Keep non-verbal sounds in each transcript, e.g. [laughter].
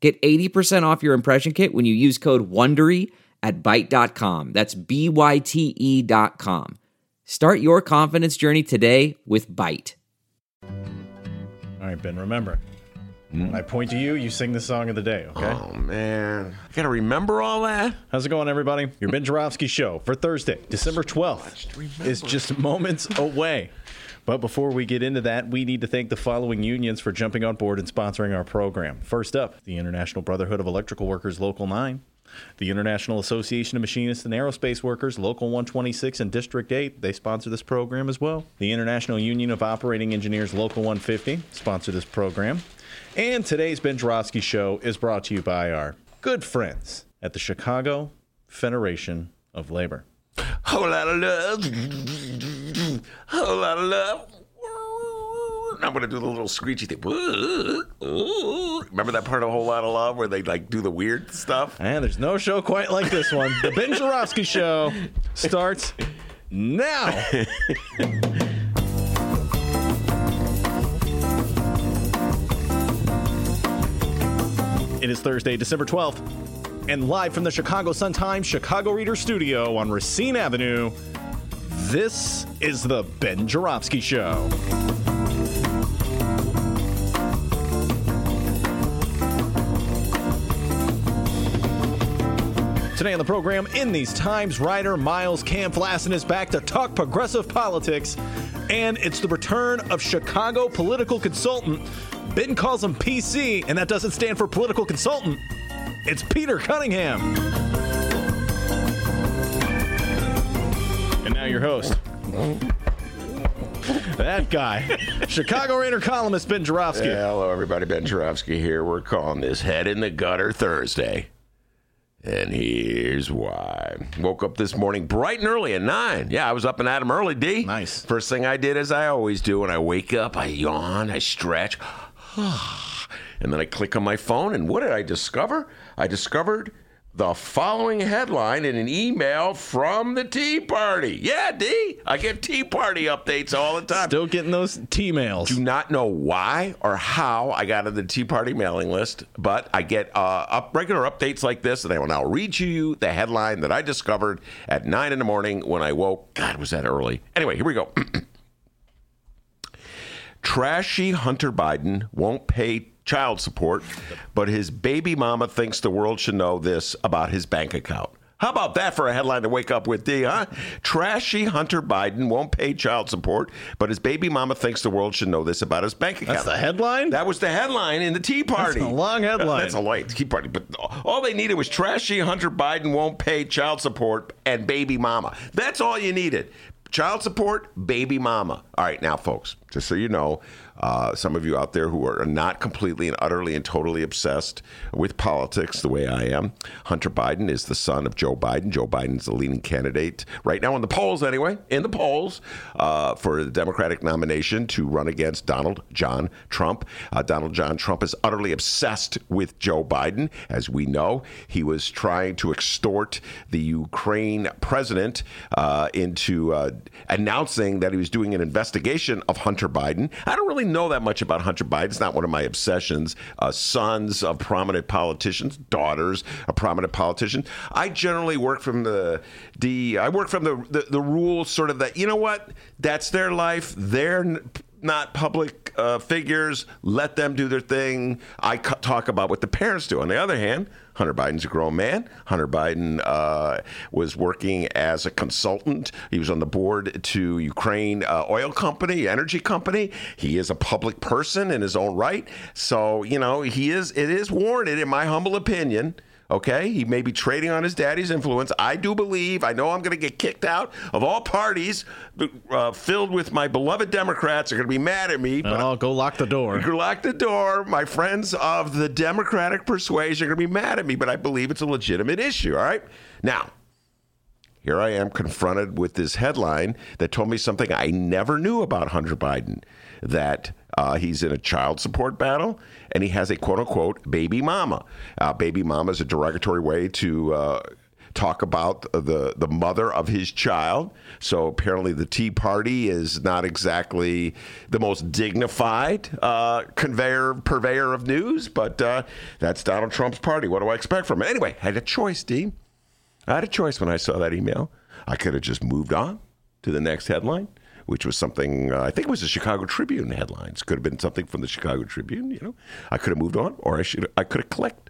Get 80% off your impression kit when you use code WONDERY at Byte.com. That's B-Y-T-E dot com. Start your confidence journey today with Byte. All right, Ben, remember. When I point to you, you sing the song of the day, okay? Oh man, I gotta remember all that. How's it going, everybody? Your Ben Joravsky show for Thursday, December 12th is just moments away. But before we get into that, we need to thank the following unions for jumping on board and sponsoring our program. First up, the International Brotherhood of Electrical Workers Local 9, the International Association of Machinists and Aerospace Workers Local 126 and District 8, they sponsor this program as well. The International Union of Operating Engineers Local 150 sponsor this program. And today's Ben Joravsky show is brought to you by our good friends at the Chicago Federation of Labor. Whole lot of love, whole lot of love. I'm gonna do the little screechy thing. Remember that part of whole lot of love where they like do the weird stuff? And there's no show quite like this one. The Ben Joravsky show starts now. It is Thursday, December 12th, and live from the Chicago Sun-Times Chicago Reader Studio on Racine Avenue, this is the Ben Joravsky Show. Today on the program, in these times, writer Miles Kampf-Lassin is back to talk progressive politics, and it's the return of Chicago political consultant. Ben calls him PC, and that doesn't stand for political consultant. It's Peter Cunningham. And now your host. That guy, Chicago Reader columnist Ben Joravsky. Yeah, hello, everybody. Ben Joravsky here. We're calling this Head in the Gutter Thursday. And here's why. Woke up this morning bright and early at 9. Yeah, I was up and at 'em early, D. Nice. First thing I did, as I always do, when I wake up, I yawn, I stretch, [sighs] and then I click on my phone. And what did I discover? I discovered the following headline in an email from the Tea Party. Yeah, D. I get Tea Party updates all the time. Still getting those T-mails. do not know why or how I got on the Tea Party mailing list, but I get uh, up regular updates like this, and I will now read to you the headline that I discovered at nine in the morning when I woke. God, was that early? Anyway, here we go. [clears throat] Trashy Hunter Biden won't pay child support, but his baby mama thinks the world should know this about his bank account. How about that for a headline to wake up with, D, huh? Trashy Hunter Biden won't pay child support, but his baby mama thinks the world should know this about his bank account. That's the headline? That was the headline in the Tea Party. That's a long headline. That's a light Tea Party. But all they needed was trashy Hunter Biden won't pay child support and baby mama. That's all you needed. Child support, baby mama. All right, now, folks, just so you know, uh, some of you out there who are not completely and utterly and totally obsessed with politics the way I am, Hunter Biden is the son of Joe Biden. Joe Biden's the leading candidate right now in the polls, anyway, in the polls uh, for the Democratic nomination to run against Donald John Trump. Uh, Donald John Trump is utterly obsessed with Joe Biden. As we know, he was trying to extort the Ukraine president uh, into uh, announcing that he was doing an investigation of Hunter Biden. I don't really know that much about Hunter Biden. It's not one of my obsessions. Uh, sons of prominent politicians, daughters of prominent politicians. I generally work from the the I work from the the, the rules, sort of that. You know what? That's their life. They're not public uh, figures. Let them do their thing. I talk about what the parents do. On the other hand. Hunter Biden's a grown man. Hunter Biden uh, was working as a consultant. He was on the board to Ukraine uh, oil company, energy company. He is a public person in his own right. So you know he is. It is warranted, in my humble opinion. Okay, he may be trading on his daddy's influence. I do believe, I know I'm going to get kicked out of all parties uh, filled with my beloved Democrats are going to be mad at me. But I'll go lock the door. Go Lock the door. My friends of the Democratic persuasion are going to be mad at me, but I believe it's a legitimate issue. All right. Now, here I am confronted with this headline that told me something I never knew about Hunter Biden that uh, he's in a child support battle and he has a quote unquote baby mama. Uh, baby mama is a derogatory way to. Uh, talk about the the mother of his child. So apparently, the Tea Party is not exactly the most dignified uh, conveyor purveyor of news, but uh, that's Donald Trump's party. What do I expect from it? Anyway, I had a choice, Dean. I had a choice when I saw that email. I could have just moved on to the next headline which was something uh, I think it was the Chicago Tribune headlines. Could have been something from the Chicago Tribune. You know, I could have moved on, or I should I could have clicked.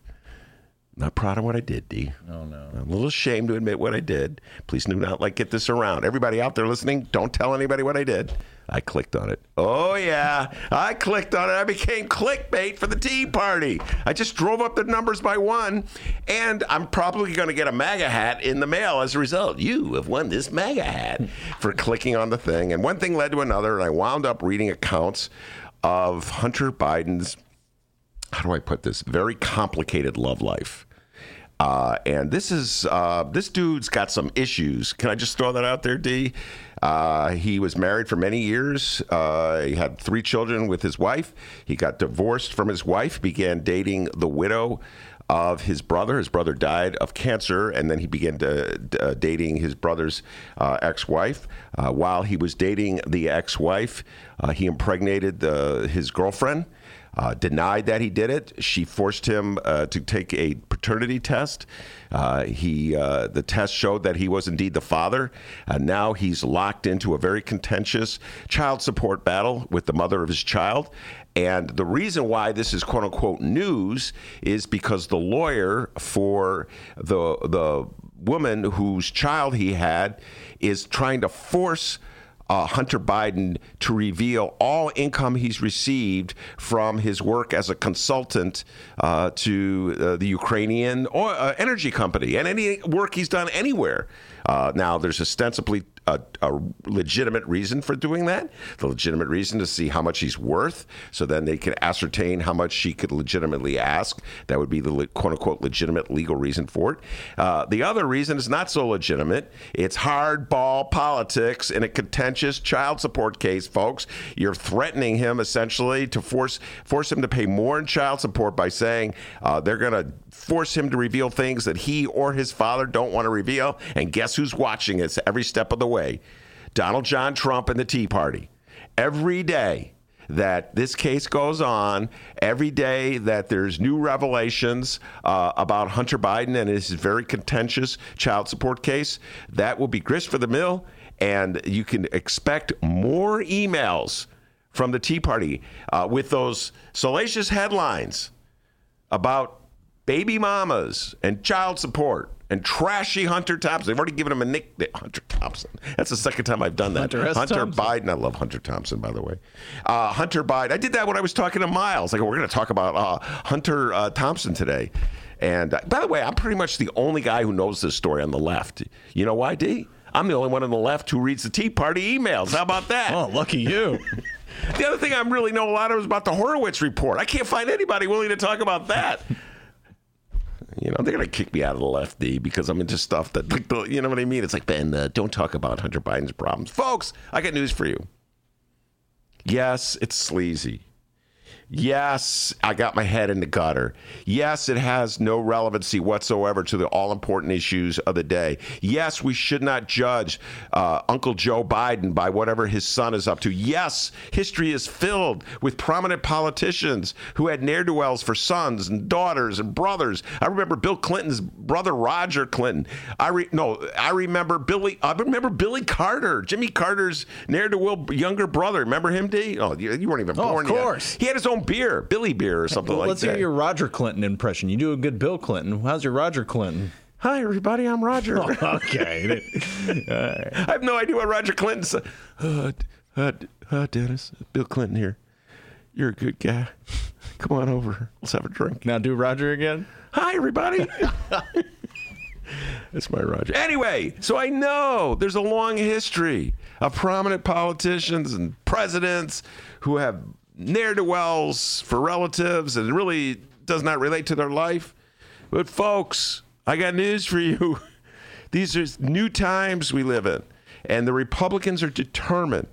Not proud of what I did, D. Oh no. I'm a little ashamed to admit what I did. Please do not like get this around. Everybody out there listening, don't tell anybody what I did. I clicked on it. Oh yeah, I clicked on it. I became clickbait for the Tea Party. I just drove up the numbers by one, and I'm probably going to get a MAGA hat in the mail as a result. You have won this MAGA hat [laughs] for clicking on the thing, and one thing led to another, and I wound up reading accounts of Hunter Biden's. How do I put this? Very complicated love life. Uh, and this is uh, this dude's got some issues. Can I just throw that out there, D? Uh, he was married for many years. Uh, he had three children with his wife. He got divorced from his wife, began dating the widow of his brother. His brother died of cancer, and then he began to, uh, dating his brother's uh, ex-wife. while he was dating the ex-wife, he impregnated the, his girlfriend uh, denied that he did it. She forced him uh, to take a paternity test. Uh, he uh, the test showed that he was indeed the father. and now he's locked into a very contentious child support battle with the mother of his child. And the reason why this is quote unquote news is because the lawyer for the the woman whose child he had is trying to force uh, Hunter Biden to reveal all income he's received from his work as a consultant uh, to uh, the Ukrainian oil, uh, energy company and any work he's done anywhere. Uh, now, there's ostensibly a, a, legitimate reason for doing that. The legitimate reason to see how much he's worth, so then they can ascertain how much she could legitimately ask. That would be the quote unquote legitimate legal reason for it. Uh, the other reason is not so legitimate. It's hardball politics in a contentious child support case, folks. You're threatening him essentially to force force him to pay more in child support by saying uh, they're going to force him to reveal things that he or his father don't want to reveal. And guess who's watching us every step of the way? Donald John Trump and the Tea Party. Every day that this case goes on, every day that there's new revelations uh, about Hunter Biden and his very contentious child support case, that will be grist for the mill. And you can expect more emails from the Tea Party uh, with those salacious headlines about baby mamas and child support and trashy Hunter Thompson. They've already given him a nickname, Hunter Thompson. That's the second time I've done that. Hunter, Hunter Thompson. Biden. I love Hunter Thompson, by the way. Uh, Hunter Biden. I did that when I was talking to Miles. Like, we're going to talk about uh, Hunter uh, Thompson today. And uh, by the way, I'm pretty much the only guy who knows this story on the left. You know why, D? I'm the only one on the left who reads the Tea Party emails. How about that? Oh, lucky you. [laughs] the other thing I really know a lot of is about the Horowitz report. I can't find anybody willing to talk about that. [laughs] You know, they're to kick me out of the lefty because I'm into stuff that, like, you know what I mean? It's like, Ben, uh, don't talk about Hunter Biden's problems. Folks, I got news for you. Yes, it's sleazy. Yes, I got my head in the gutter. Yes, it has no relevancy whatsoever to the all important issues of the day. Yes, we should not judge uh, Uncle Joe Biden by whatever his son is up to. Yes, history is filled with prominent politicians who had ne'er do wells for sons and daughters and brothers. I remember Bill Clinton's brother Roger Clinton. I re- no, I remember Billy. I remember Billy Carter, Jimmy Carter's ne'er do well younger brother. Remember him, D? Oh, you, you weren't even Oh, born of yet. course. He had his own beer, Billy beer or something Well, like let's that. hear your Roger Clinton impression. You do a good Bill Clinton. How's your Roger Clinton? Hi, everybody. I'm Roger. [laughs] okay. [laughs] I have no idea what Roger Clinton said. Uh, uh, uh, Dennis, Bill Clinton here. You're a good guy. Come on over. Let's have a drink. Now do Roger again. Hi, everybody. [laughs] That's my Roger. Anyway, so I know there's a long history of prominent politicians and presidents who have ne'er do wells for relatives and really does not relate to their life. But, folks, I got news for you. [laughs] These are new times we live in, and the Republicans are determined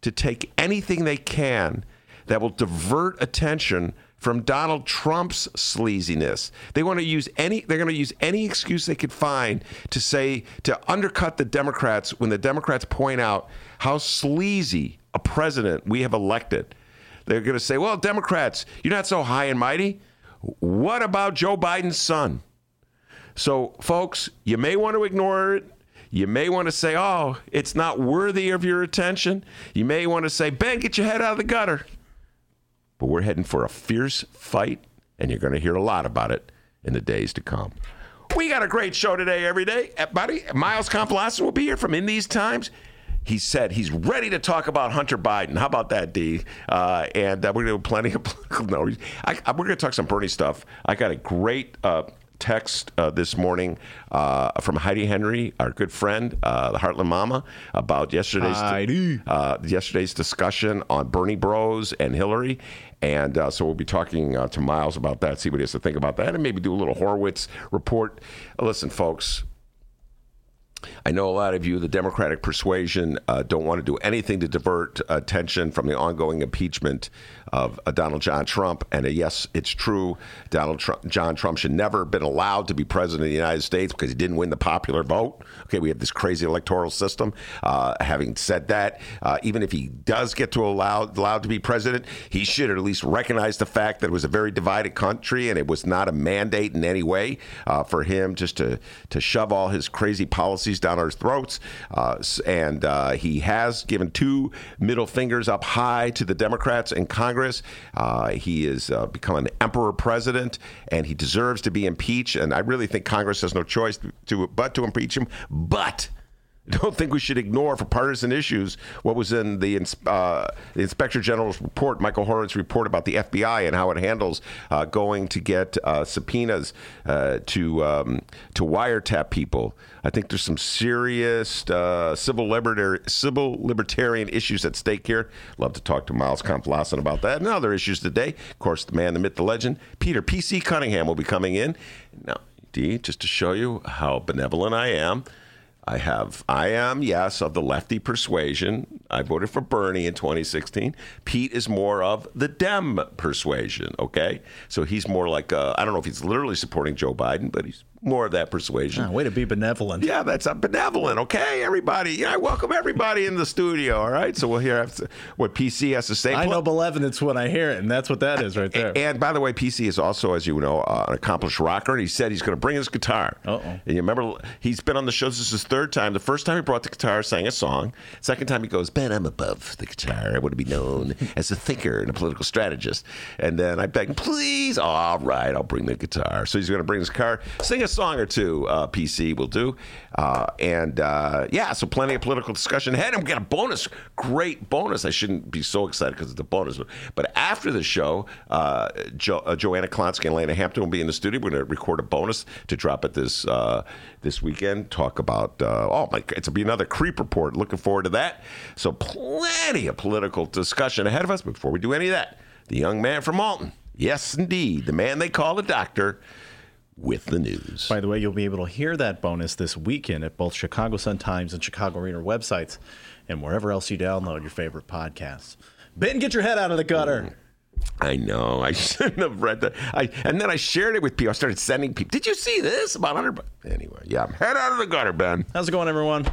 to take anything they can that will divert attention from Donald Trump's sleaziness. They want to use any they're going to use any excuse they could find to say to undercut the Democrats when the Democrats point out how sleazy a president we have elected. They're going to say, "Well, Democrats, you're not so high and mighty. What about Joe Biden's son?" So, folks, you may want to ignore it. You may want to say, "Oh, it's not worthy of your attention." You may want to say, "Ben, get your head out of the gutter." but we're heading for a fierce fight, and you're going to hear a lot about it in the days to come. We got a great show today, every day. Buddy, Miles Kampf-Lassin will be here from In These Times. He said he's ready to talk about Hunter Biden. How about that, D? Uh, and uh, we're going to do plenty of [laughs] political. [laughs] No, I, I, we're going to talk some Bernie stuff. I got a great. Uh, text uh, this morning uh, from Heidi Henry, our good friend, uh, the Heartland Mama, about yesterday's uh, yesterday's discussion on Bernie Bros and Hillary. And uh, so we'll be talking uh, to Miles about that, see what he has to think about that, and maybe do a little Horowitz report. Listen, folks, I know a lot of you, the Democratic persuasion, uh, don't want to do anything to divert attention from the ongoing impeachment of uh, Donald John Trump. And uh, yes, it's true, Donald Trump, John Trump should never have been allowed to be president of the United States because he didn't win the popular vote. Okay, we have this crazy electoral system. Uh, having said that, uh, even if he does get to allow allowed to be president, he should at least recognize the fact that it was a very divided country and it was not a mandate in any way uh, for him just to to shove all his crazy policies down our throats. Uh, and he has given two middle fingers up high to the Democrats in Congress. Uh, he has uh, become an emperor president, and he deserves to be impeached. And I really think Congress has no choice to but to impeach him. But [laughs] don't think we should ignore for partisan issues what was in the, uh, the Inspector General's report, Michael Horowitz's report about the FBI and how it handles uh, going to get uh, subpoenas uh, to um, to wiretap people. I think there's some serious uh, civil, libertar- civil libertarian issues at stake here. Love to talk to Miles Kampf-Lassin about that and other issues today. Of course, the man, the myth, the legend, Peter P.C. Cunningham will be coming in. Now, D, just to show you how benevolent I am. I have, I am, yes, of the lefty persuasion. I voted for Bernie in 2016. Pete is more of the Dem persuasion, okay? So he's more like, uh, I don't know if he's literally supporting Joe Biden, but he's more of that persuasion. Oh, way to be benevolent. Yeah, that's a benevolent. Okay, everybody. Yeah, I welcome everybody in the studio. All right, so we'll hear what PC has to say. I know benevolence when I hear it, and that's what that is right there. And by the way, PC is also, as you know, uh, an accomplished rocker, and he said he's going to bring his guitar. oh. And you remember, he's been on the show. This is his third time. The first time he brought the guitar, sang a song. Second time he goes, Ben, I'm above the guitar. I want to be known as a thinker and a political strategist. And then I begged, please, all right, I'll bring the guitar. So he's going to bring his guitar, sing a song or two. Uh, PC will do, uh, and uh, yeah, so plenty of political discussion ahead. And we got a bonus, great bonus. I shouldn't be so excited because it's a bonus, but after the show, uh, jo- uh, Joanna Klonsky and Lena Hampton will be in the studio. We're going to record a bonus to drop it this uh, this weekend. Talk about oh my, it'll be another creep report. Looking forward to that. So plenty of political discussion ahead of us. Before we do any of that, the young man from Alton. Yes, indeed. The man they call the doctor with the news. By the way, you'll be able to hear that bonus this weekend at both Chicago Sun Times and Chicago Reader websites and wherever else you download your favorite podcasts. Ben, get your head out of the gutter. Mm. I know. I [laughs] shouldn't have read that. I and then I shared it with people. I started sending people. Did you see this about hundred, Hunter? Anyway, yeah, head out of the gutter, Ben. How's it going, everyone?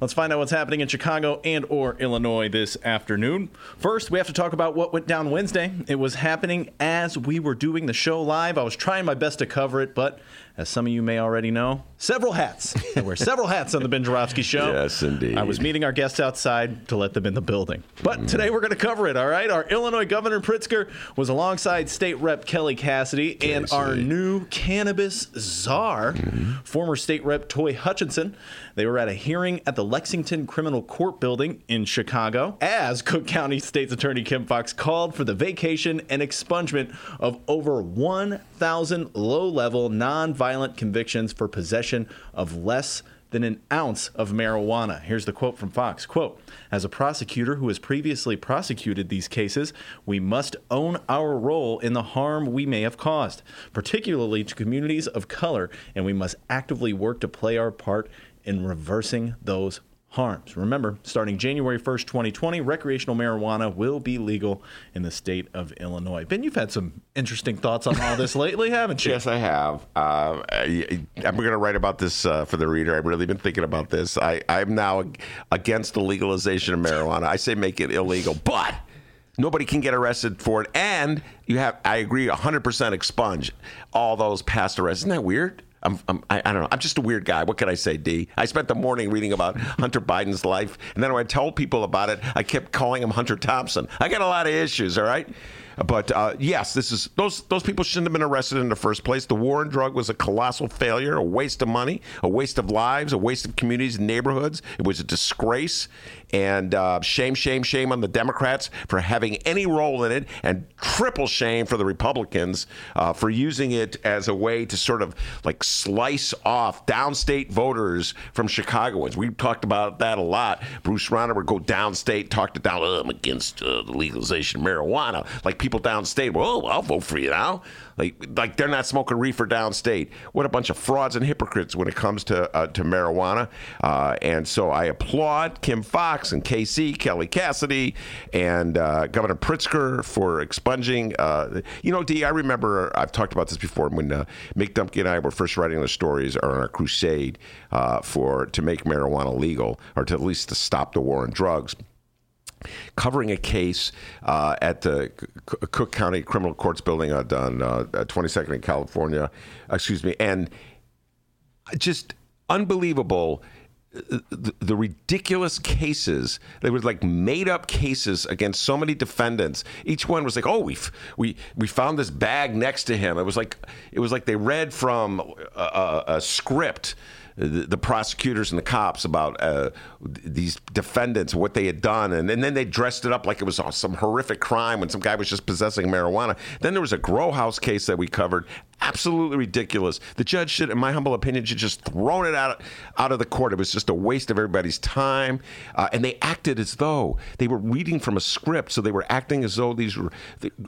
Let's find out what's happening in Chicago and or Illinois this afternoon. First, we have to talk about what went down Wednesday. It was happening as we were doing the show live. I was trying my best to cover it, but as some of you may already know, several hats. I wear several hats on the Ben Joravsky Show. Yes, indeed. I was meeting our guests outside to let them in the building. But mm. today we're going to cover it, all right? Our Illinois Governor Pritzker was alongside State Rep Kelly Cassidy and our new cannabis czar, mm-hmm. former State Rep Toi Hutchinson. They were at a hearing at the Lexington Criminal Court building in Chicago as Cook County State's Attorney Kim Foxx called for the vacation and expungement of over 1,000 low level non-violent convictions for possession of less than an ounce of marijuana. Here's the quote from Foxx. Quote, as a prosecutor who has previously prosecuted these cases, we must own our role in the harm we may have caused, particularly to communities of color, and we must actively work to play our part in reversing those harms. Remember, starting January 1st, 2020, recreational marijuana will be legal in the state of Illinois. Ben, you've had some interesting thoughts on all this [laughs] lately, haven't you? Yes, I have. Uh, I, am going to write about this uh, for the reader. I've really been thinking about this. I, I'm now against the legalization of marijuana. I say make it illegal, but nobody can get arrested for it. And you have, I agree, 100% expunge all those past arrests. Isn't that weird? I'm, I'm, I, I don't know. I'm just a weird guy. What can I say, D? I spent the morning reading about Hunter Biden's life, and then when I told people about it, I kept calling him Hunter Thompson. I got a lot of issues, all right? But uh, yes, this is those those people shouldn't have been arrested in the first place. The war on drug was a colossal failure, a waste of money, a waste of lives, a waste of communities and neighborhoods. It was a disgrace, and uh, shame, shame, shame on the Democrats for having any role in it, and triple shame for the Republicans uh, for using it as a way to sort of like slice off downstate voters from Chicagoans. We talked about that a lot. Bruce Rauner would go downstate, talk to down. Oh, I'm against uh, the legalization of marijuana. Like people downstate, well, I'll vote for you now. Like, like they're not smoking reefer downstate. What a bunch of frauds and hypocrites when it comes to uh, to marijuana. Uh, and so I applaud Kim Foxx and Casey, Kelly Cassidy, and uh, Governor Pritzker for expunging. Uh, you know, D, I remember I've talked about this before when uh, Mick Dumke and I were first writing the stories on our crusade uh, for to make marijuana legal or to at least to stop the war on drugs covering a case uh, at the Cook County Criminal Courts building on uh, 22nd in California. Excuse me, and just unbelievable. The, the ridiculous cases they were like made up cases against so many defendants. Each one was like oh we we we found this bag next to him. It was like it was like they read from a, a, a script the, the prosecutors and the cops about uh, these defendants, what they had done, and, and then they dressed it up like it was some horrific crime when some guy was just possessing marijuana. Then there was a grow house case that we covered, absolutely ridiculous. The judge should, in my humble opinion, should just thrown it out out of the court. It was just a waste of everybody's time, uh, and they acted as though they were reading from a script. So they were acting as though these were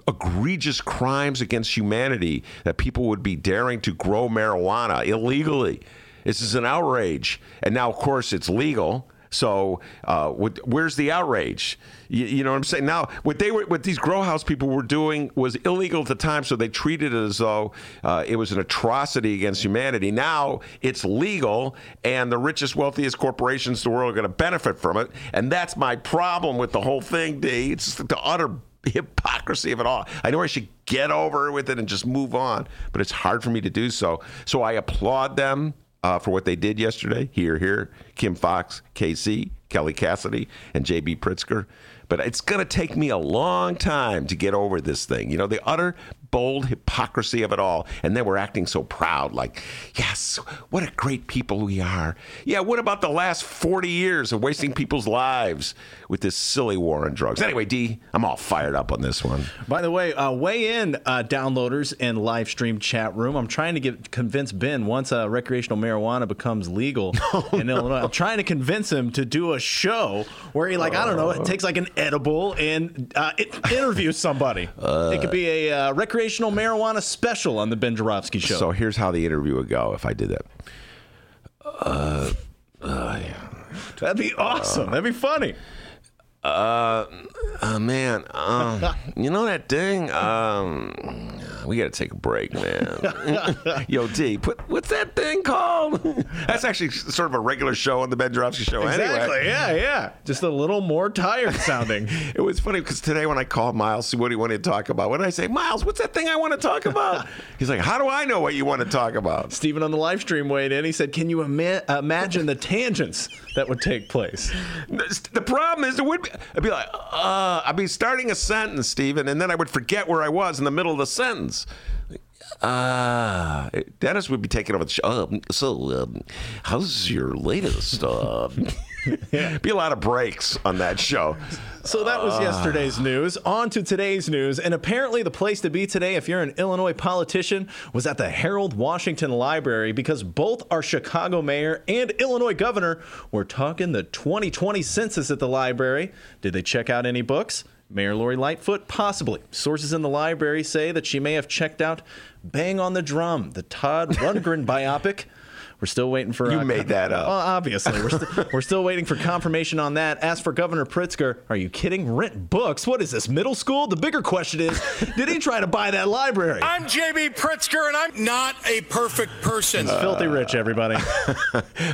egregious crimes against humanity that people would be daring to grow marijuana illegally. This is an outrage. And now, of course, it's legal. So, uh, what, where's the outrage? You, you, know what I'm saying? Now, what they were, what these grow house people were doing was illegal at the time, so they treated it as though uh, it was an atrocity against humanity. Now it's legal, and the richest, wealthiest corporations in the world are going to benefit from it. And that's my problem with the whole thing, D. It's the utter hypocrisy of it all. I know I should get over with it and just move on, but it's hard for me to do so. So I applaud them uh, for what they did yesterday. Here, here, Kim Foxx, KC, Kelly Cassidy, and JB Pritzker. But it's going to take me a long time to get over this thing. You know, the utter bold hypocrisy of it all. And then we're acting so proud, like, yes, what a great people we are. Yeah, what about the last 40 years of wasting people's lives with this silly war on drugs? Anyway, D, I'm all fired up on this one. By the way, uh, weigh in, uh, downloaders and live stream chat room. I'm trying to get convince Ben once uh, recreational marijuana becomes legal [laughs] oh, in no. Illinois. I'm trying to convince him to do a show where he, like, I don't know, it takes like an edible and uh, it [laughs] interviews somebody. it could be a uh, recreational marijuana special on the Ben Joravsky Show. So here's how the interview would go if I did that. Uh, uh, yeah. That'd be awesome. That'd be funny. Uh, uh man, uh, you know that thing? Um, we got to take a break, man. [laughs] Yo, D, put what's that thing called? [laughs] That's actually sort of a regular show on the Ben Joravsky Show. Exactly. Anyway, Yeah, yeah. Just a little more tired sounding. [laughs] it was funny because today when I called Miles, see what he wanted to talk about. What did I say, Miles? What's that thing I want to talk about? He's like, How do I know what you want to talk about? Stephen on the live stream weighed in. He said, "Can you ima- imagine the tangents that would take place?" The problem is, it would be, I'd be like, uh, I'd be starting a sentence, Stephen, and then I would forget where I was in the middle of the sentence. Uh, Dennis would be taking over the show. Um, so, um, how's your latest? Uh, [laughs] Be a lot of breaks on that show. So that was yesterday's news. On to today's news. And apparently, the place to be today, if you're an Illinois politician, was at the Harold Washington Library because both our Chicago mayor and Illinois governor were talking the 2020 census at the library. Did they check out any books? Mayor Lori Lightfoot, possibly. Sources in the library say that she may have checked out Bang on the Drum, the Todd Rundgren [laughs] biopic. We're still waiting for. You uh, made that up. Well, obviously, we're, st- [laughs] we're still waiting for confirmation on that. As for Governor Pritzker, are you kidding? Rent books? What is this, middle school? The bigger question is, [laughs] did he try to buy that library? I'm JB Pritzker, and I'm not a perfect person. Filthy rich, everybody. [laughs]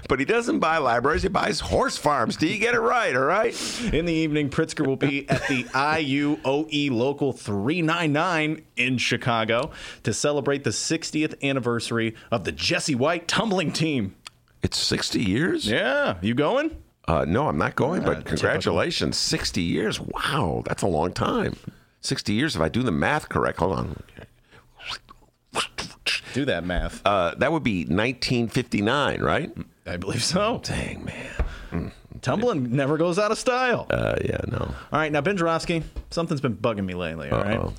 But he doesn't buy libraries, he buys horse farms. Do you get it right? All right. In the evening, Pritzker will be at the IUOE Local 399 in Chicago to celebrate the 60th anniversary of the Jesse White tumbling team. It's 60 years? Yeah, you going? Uh, no, I'm not going, but congratulations. 60 years. Wow, that's a long time. 60 years, if I do the math correct. Hold on. Do that math. Uh, that would be 1959, right? I believe so. Dang, man. Tumbling never goes out of style. Uh, yeah, no. All right, now Ben Joravsky, something's been bugging me lately. All right.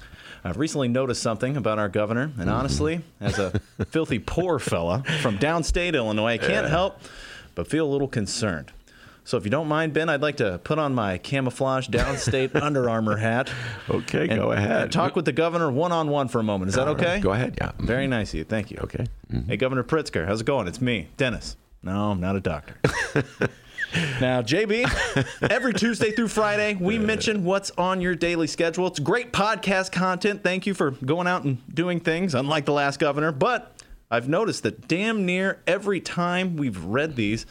I've recently noticed something about our governor, and honestly, as a filthy poor fella from downstate Illinois, I can't help but feel a little concerned. So, if you don't mind, Ben, I'd like to put on my camouflage downstate [laughs] Under Armour hat. Okay, and, go ahead. talk with the governor one on one for a moment. Is that All right, okay? Go ahead, yeah. Very nice of you. Thank you. Okay. Mm-hmm. Hey, Governor Pritzker, how's it going? It's me, Dennis. No, I'm not a doctor. [laughs] now, JB, every Tuesday through Friday, we mention what's on your daily schedule. It's great podcast content. Thank you for going out and doing things, unlike the last governor. But I've noticed that damn near every time we've read these,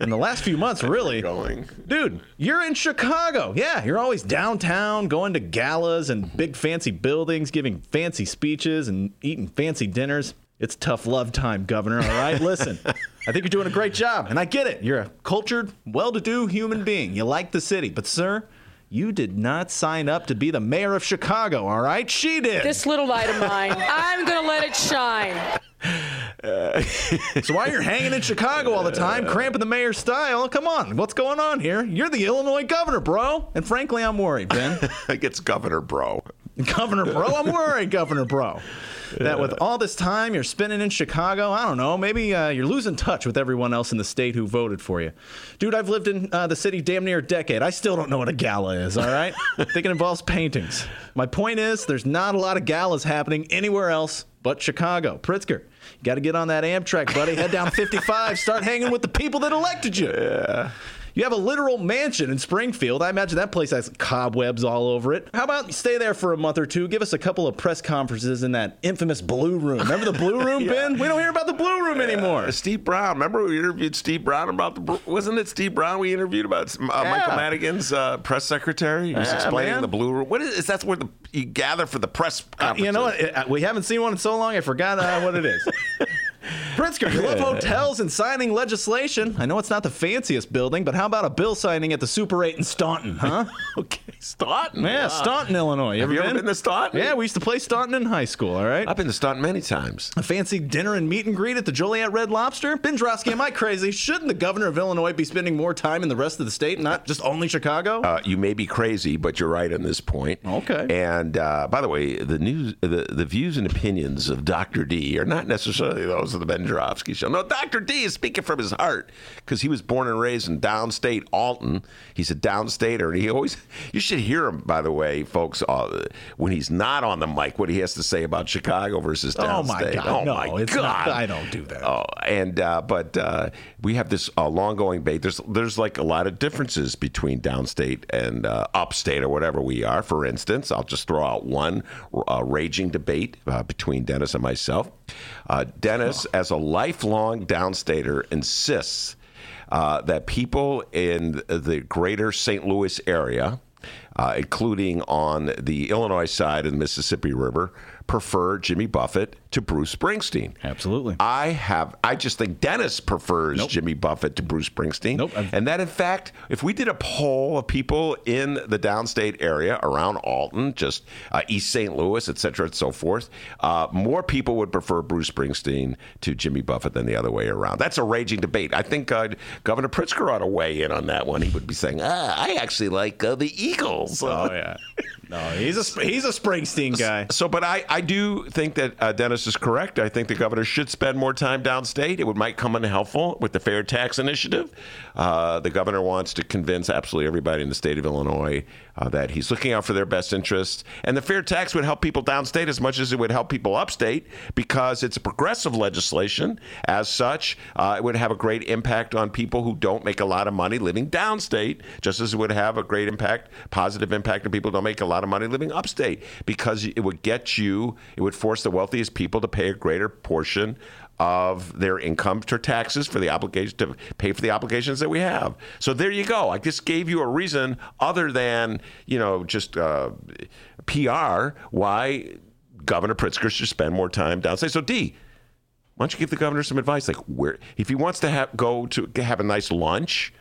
in the last few months, really, Going. Dude, you're in Chicago. Yeah, you're always downtown, going to galas and big fancy buildings, giving fancy speeches and eating fancy dinners. It's tough love time, Governor. All right, [laughs] listen. I think you're doing a great job, and I get it. You're a cultured, well to do human being. You like the city. But, sir, you did not sign up to be the mayor of Chicago, all right? She did. This little light of mine, [laughs] I'm gonna let it shine. So why you're hanging in Chicago all the time, cramping the mayor's style? Come on, what's going on here? You're the Illinois governor, bro. And frankly, I'm worried, Ben. [laughs] I gets governor, bro. [laughs] Governor Bro, I'm worried, Governor Bro. That with all this time you're spending in Chicago, I don't know, maybe uh, you're losing touch with everyone else in the state who voted for you. Dude, I've lived in uh, the city damn near a decade. I still don't know what a gala is, all right? I [laughs] think it involves paintings. My point is, there's not a lot of galas happening anywhere else but Chicago. Pritzker, you got to get on that Amtrak, buddy. Head down 55, start hanging with the people that elected you. Yeah. You have a literal mansion in Springfield. I imagine that place has cobwebs all over it. How about stay there for a month or two? Give us a couple of press conferences in that infamous Blue Room. Remember the Blue Room, [laughs] Ben? We don't hear about the Blue Room anymore. Uh, Steve Brown. Remember we interviewed Steve Brown about the. Wasn't it Steve Brown we interviewed about uh, Michael Madigan's uh, press secretary? He was Yeah, explaining man. the blue room. What is? is that's where the you gather for the press Uh, conference. you know what? Uh, We haven't seen one in so long, I forgot uh, what it is. [laughs] Pritzker, you love hotels and signing legislation. I know it's not the fanciest building, but how about a bill signing at the Super 8 in Staunton, huh? [laughs] Okay, Staunton. Yeah, Uh, Staunton, Illinois. Have you ever been to Staunton? Yeah, we used to play Staunton in high school, all right? I've been to Staunton many times. A fancy dinner and meet and greet at the Joliet Red Lobster? Ben Drosky, am I crazy? Shouldn't the governor of Illinois be spending more time in the rest of the state, not just only Chicago? Uh, you may be crazy, but you're right on this point. Okay. And uh, by the way, the news, the, the views and opinions of Dr. D are not necessarily those of the Ben Joravsky Show. No, Dr. D is speaking from his heart because he was born and raised in downstate Alton. He's a downstater, and he always [laughs] you should hear him, by the way, folks, uh, when he's not on the mic, what he has to say about Chicago versus downstate. Oh my God! Oh no, my it's God! Not, I don't do that. Oh, and uh, but uh, we have this uh, long-going debate. There's there's like a lot of differences between downstate and uh, upstate or whatever we are. For instance, I'll just throw out one uh, raging debate uh, between Dennis and myself. Uh, Dennis, as a lifelong downstater, insists uh, that people in the greater St. Louis area, uh, including on the Illinois side of the Mississippi River, prefer Jimmy Buffett to Bruce Springsteen. Absolutely. I have. I just think Dennis prefers Nope. Jimmy Buffett to Bruce Springsteen. Nope, I've- And that, in fact, if we did a poll of people in the downstate area around Alton, just uh, East St. Louis, et cetera, and so forth, uh, more people would prefer Bruce Springsteen to Jimmy Buffett than the other way around. That's a raging debate. I think uh, Governor Pritzker ought to weigh in on that one. He would be saying, ah, "I actually like uh, the Eagles." Oh yeah. No, he's a he's a Springsteen guy. So, but I, I do think that uh, Dennis is correct. I think the governor should spend more time downstate. It would might come in helpful with the fair tax initiative. Uh, the governor wants to convince absolutely everybody in the state of Illinois uh, that he's looking out for their best interests. And the fair tax would help people downstate as much as it would help people upstate because it's a progressive legislation. As such, uh, it would have a great impact on people who don't make a lot of money living downstate, just as it would have a great impact, positive impact on people who don't make a lot of money living upstate because it would get you, it would force the wealthiest people to pay a greater portion of their income for taxes for the obligation to pay for the obligations that we have. So there you go. I just gave you a reason other than you know just uh, PR why Governor Pritzker should spend more time downstate. So D, why don't you give the governor some advice? Like where if he wants to have go to have a nice lunch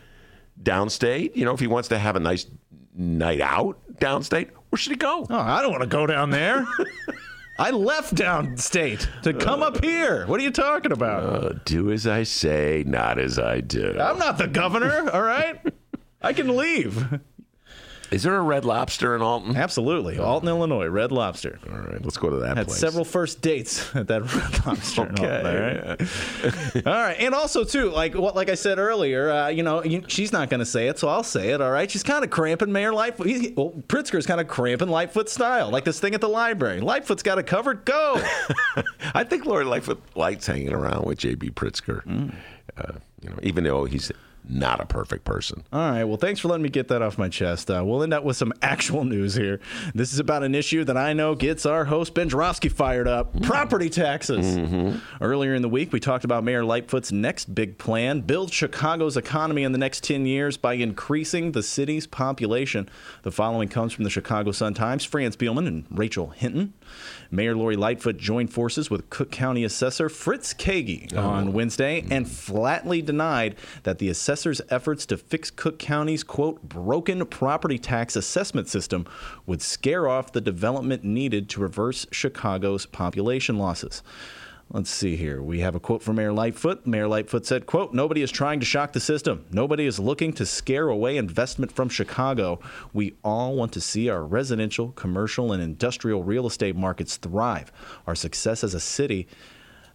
downstate, you know, if he wants to have a nice night out downstate, where should he go? Oh, I don't want to go down there. [laughs] I left downstate to come up here. What are you talking about? Uh, do as I say, not as I do. I'm not the governor, all right? I can leave. Is there a Red Lobster in Alton? Absolutely. Alton, Illinois, Red Lobster. All right, let's go to that Had place. several first dates [laughs] at that Red Lobster. Okay. Alton, all right? all right. And also, too, like what, like I said earlier, uh, you know, you, she's not going to say it, so I'll say it, all right? She's kind of cramping Mayor Lightfoot. He, well, Pritzker's kind of cramping Lightfoot style, like this thing at the library. Lightfoot's got it covered. Go. [laughs] I think Lori Lightfoot likes hanging around with J.B. Pritzker. Mm. Uh, you know, even though he's not a perfect person. All right. Well, thanks for letting me get that off my chest. Uh, we'll end up with some [laughs] actual news here. This is about an issue that I know gets our host Ben Joravsky fired up: mm-hmm. property taxes. Mm-hmm. Earlier in the week, we talked about Mayor Lightfoot's next big plan: build Chicago's economy in the next 10 years by increasing the city's population. The following comes from the Chicago Sun Times: Fran Spielman and Rachel Hinton. Mayor Lori Lightfoot joined forces with Cook County Assessor Fritz Kaegi oh. on Wednesday and mm. flatly denied that the assessor's efforts to fix Cook County's, quote, broken property tax assessment system would scare off the development needed to reverse Chicago's population losses. Let's see here. We have a quote from Mayor Lightfoot. Mayor Lightfoot said, quote, Nobody is trying to shock the system. Nobody is looking to scare away investment from Chicago. We all want to see our residential, commercial, and industrial real estate markets thrive. Our success as a city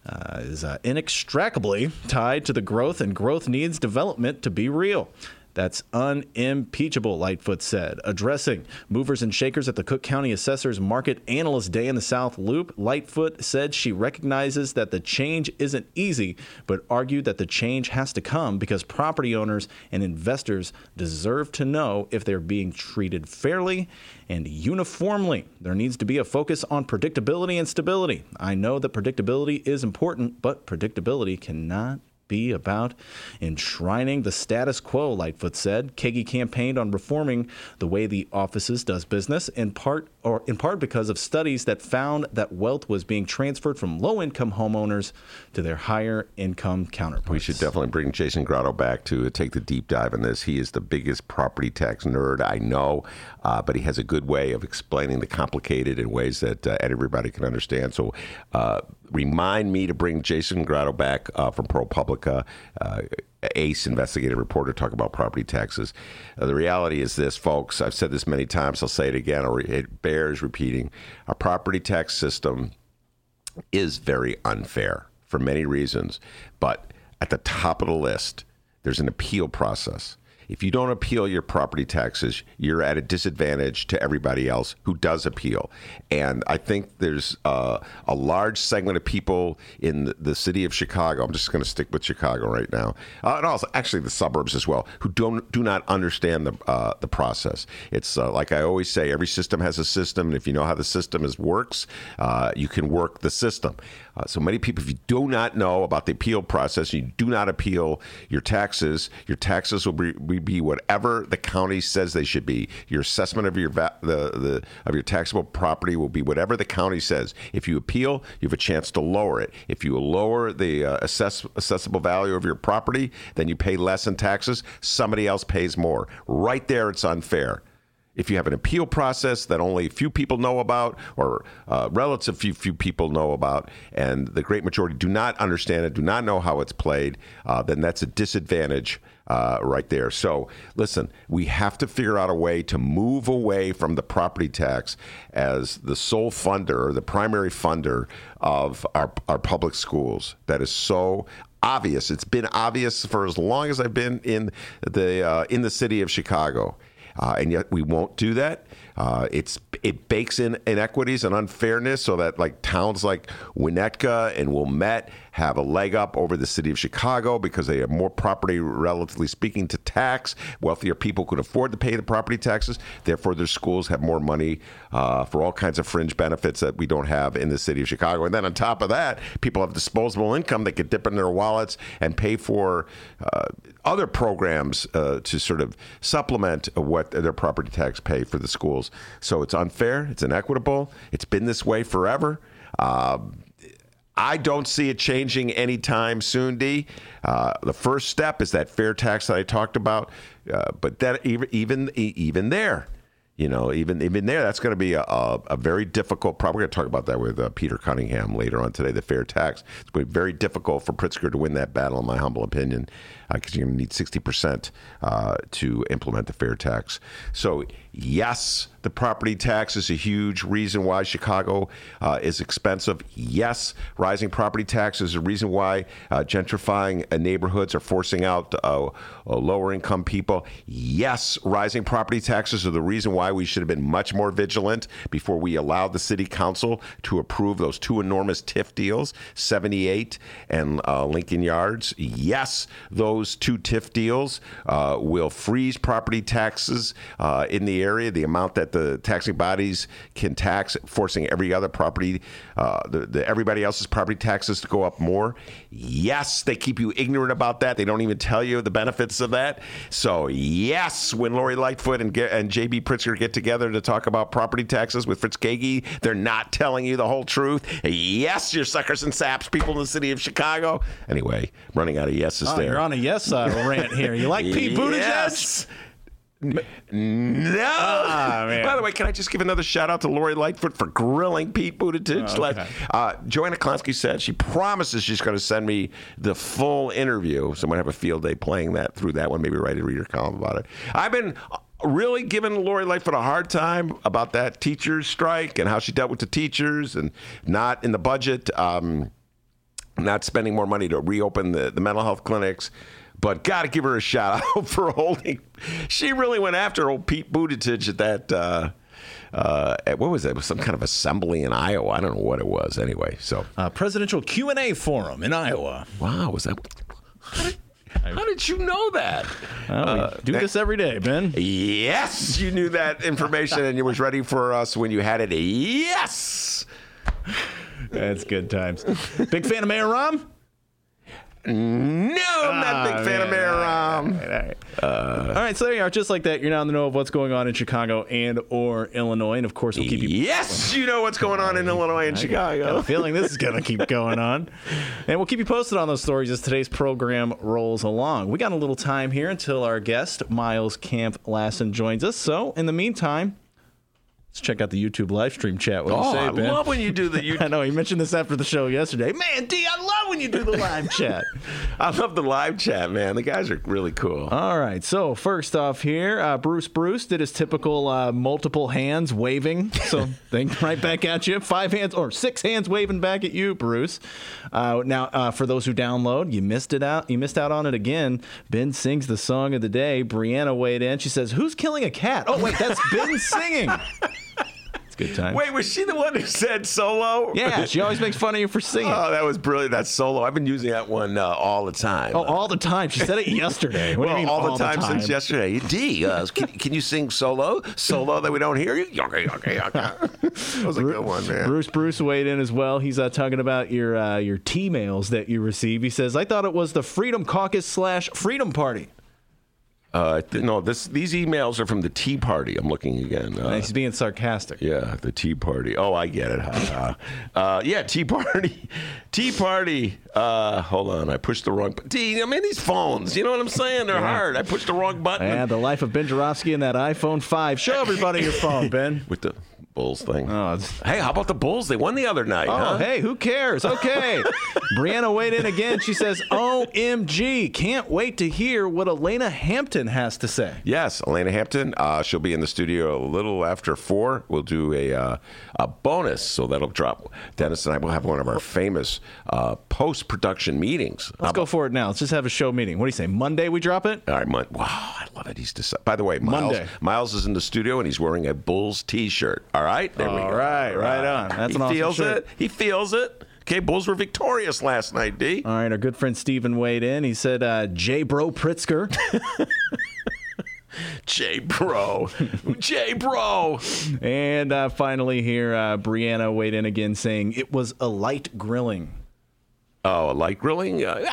uh, is uh, inextricably tied to the growth, and growth needs development to be real. That's unimpeachable, Lightfoot said. Addressing movers and shakers at the Cook County Assessor's Market Analyst Day in the South Loop, Lightfoot said she recognizes that the change isn't easy, but argued that the change has to come because property owners and investors deserve to know if they're being treated fairly and uniformly. There needs to be a focus on predictability and stability. I know that predictability is important, but predictability cannot be about enshrining the status quo, Lightfoot said. Kaegi campaigned on reforming the way the offices does business, in part or in part because of studies that found that wealth was being transferred from low-income homeowners to their higher-income counterparts. We should definitely bring Jason Grotto back to take the deep dive in this. He is the biggest property tax nerd I know, uh, but he has a good way of explaining the complicated in ways that uh, everybody can understand. So uh, remind me to bring Jason Grotto back uh, from ProPublica. Uh, ace investigative reporter talk about property taxes. Uh, the reality is this, folks. I've said this many times. I'll say it again, or it bears repeating. Our property tax system is very unfair for many reasons. But at the top of the list, there's an appeal process. If you don't appeal your property taxes, you're at a disadvantage to everybody else who does appeal. And I think there's uh, a large segment of people in the, city of Chicago. I'm just going to stick with Chicago right now, uh, and also actually the suburbs as well, who don't do not understand the uh, the process. It's uh, like I always say, every system has a system, and if you know how the system is works, uh, you can work the system. Uh, so many people, if you do not know about the appeal process, you do not appeal your taxes, your taxes will be, be whatever the county says they should be. Your assessment of your va- the, the of your taxable property will be whatever the county says. If you appeal, you have a chance to lower it. If you lower the uh, assess, assessable value of your property, then you pay less in taxes. Somebody else pays more. Right there, it's unfair if you have an appeal process that only a few people know about or uh, relative few few people know about and the great majority do not understand it do not know how it's played uh, then that's a disadvantage uh, right there. So listen we have to figure out a way to move away from the property tax as the sole funder the primary funder of our, our public schools. That is so obvious. It's been obvious for as long as i've been in the uh, in the city of chicago uh, and yet we won't do that. Uh, it's it bakes in inequities and unfairness so that like towns like Winnetka and Wilmette have a leg up over the city of Chicago because they have more property, relatively speaking, to tax. Wealthier people could afford to pay the property taxes. Therefore, their schools have more money uh, for all kinds of fringe benefits that we don't have in the city of Chicago. And then on top of that, people have disposable income they could dip in their wallets and pay for uh, other programs uh, to sort of supplement what their property tax pay for the schools. So it's unfair. It's inequitable. It's been this way forever. Um, I don't see it changing anytime soon, D. Uh, the first step is that fair tax that I talked about, uh, but that even even even there, you know, even even there, that's going to be a, a, a, very difficult. Probably going to talk about that with uh, Peter Cunningham later on today. The fair tax. It's going to be very difficult for Pritzker to win that battle, in my humble opinion, because you're going to need sixty percent uh, to implement the fair tax. So yes the property tax is a huge reason why Chicago uh, is expensive. Yes, rising property tax is a reason why uh, gentrifying neighborhoods are forcing out lower income people. Yes, rising property taxes are the reason why we should have been much more vigilant before we allowed the city council to approve those two enormous TIF deals, 78 and uh, Lincoln Yards. Yes, those two TIF deals uh, will freeze property taxes uh, in the area, the amount that the taxing bodies can tax, forcing every other property, uh, the, the, everybody else's property taxes to go up more. Yes, they keep you ignorant about that. They don't even tell you the benefits of that. So yes, when Lori Lightfoot and, and J.B. Pritzker get together to talk about property taxes with Fritz Kaegi, they're not telling you the whole truth. Yes, you're suckers and saps, people in the city of Chicago. Anyway, running out of yeses oh, there. You're on a yes uh, rant here. You like Pete Buttigieg? Yes. No. Ah, By the way, can I just give another shout out to Lori Lightfoot for grilling Pete Buttigieg? Oh, okay. uh, Joanna Klonsky said she promises she's going to send me the full interview. So I'm going to have a field day playing that through that one. Maybe write a reader column about it. I've been really giving Lori Lightfoot a hard time about that teachers strike and how she dealt with the teachers and not in the budget, um, not spending more money to reopen the, the mental health clinics. But got to give her a shout out [laughs] for holding. She really went after old Pete Buttigieg at that. Uh, uh, at, what was that? It was some kind of assembly in Iowa. I don't know what it was. Anyway, so uh, presidential Q and A forum in Iowa. Wow, was that? How did, how did you know that? Well, we uh, do that, this every day, Ben. Yes, you knew that information and you was ready for us when you had it. Yes. That's good times. Big fan of Mayor Rahm? No, I'm not a big ah, fan of Mayor Rahm. All right, all right. Uh, all right, so there you are. Just like that, you're now in the know of what's going on in Chicago and or Illinois, and of course, we'll keep you. Yes, you know what's going on in Illinois and Chicago. I have a feeling this is going to keep going on, [laughs] and we'll keep you posted on those stories as today's program rolls along. We got a little time here until our guest Miles Kampf-Lassin joins us. So, in the meantime. Let's check out the YouTube live stream chat. What oh, say, I love when you do the [laughs] YouTube. I know. He mentioned this after the show yesterday. Man, D, I love when you do the live [laughs] chat. I love the live chat, man. The guys are really cool. All right. So first off here, uh, Bruce Bruce did his typical uh, multiple hands waving. So [laughs] they right back at you. Five hands or six hands waving back at you, Bruce. Uh, now, uh, for those who download, you missed it out. You missed out on it again. Ben sings the song of the day. Brianna weighed in. She says, "Who's killing a cat?" Oh wait, that's Ben singing. It's good time. Wait, was she the one who said solo? Yeah, she always makes fun of you for singing. Oh, that was brilliant. That's solo. I've been using that one uh, all the time. Oh, all the time. She said it yesterday. What well, do you mean all, the, time since yesterday. D, uh, can, can you sing solo? Solo that we don't hear you? Okay, okay, okay. that was a good one, man. Bruce Bruce weighed in as well. He's uh, talking about your uh, your T mails that you receive. He says, "I thought it was the Freedom Caucus slash Freedom Party." Uh, th- no, this these emails are from the Tea Party. I'm looking again. Uh, He's being sarcastic. Yeah, the Tea Party. Oh, I get it. Uh, yeah, Tea Party. [laughs] Tea Party. Uh, hold on, I pushed the wrong. button. Tea. I mean, these phones. You know what I'm saying? They're hard. I pushed the wrong button. And the life of Ben Joravsky and that iPhone 5. Show everybody your phone, Ben. with the Bulls thing. Oh, hey, how about the Bulls? They won the other night. Oh, huh? hey, who cares? Okay. [laughs] Brianna weighed in again. She says, OMG, can't wait to hear what Elena Hampton has to say. Yes, Elena Hampton. Uh, she'll be in the studio a little after four. We'll do a uh, a bonus, so that'll drop. Dennis and I will have one of our famous uh, post production meetings. Let's go for it now. Let's just have a show meeting. What do you say? Monday we drop it? All right, Mon- wow, I love it. He's deci- by the way, Miles. Monday. Miles is in the studio and he's wearing a Bulls T-shirt. All right, there we go. right, right on. That's he an awesome feels shirt. it. He feels it. Okay, Bulls were victorious last night. D. All right, our good friend Steven weighed in. He said, uh, J. Bro Pritzker. [laughs] J Bro, J Bro. and uh, finally, here, uh, Brianna weighed in again saying, it was a light grilling. Oh, light grilling. Uh,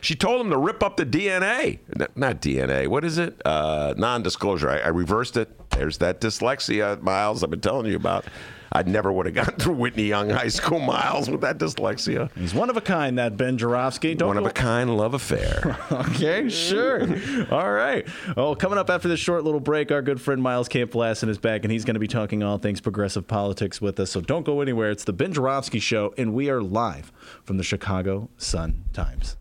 she told him to rip up the DNA. Not DNA. What is it? Uh, non-disclosure. I, I reversed it. There's that dyslexia, Miles. I've been telling you about. I never would have gotten [laughs] through Whitney Young High School, Miles, with that dyslexia. He's one of a kind, that Ben Joravsky. Don't One of a kind love affair. [laughs] Okay, sure. All right. Oh, coming up after this short little break, our good friend Miles Kampf-Lassin is back, and he's going to be talking all things progressive politics with us. So don't go anywhere. It's the Ben Joravsky Show, and we are live from the Chicago Sun Times.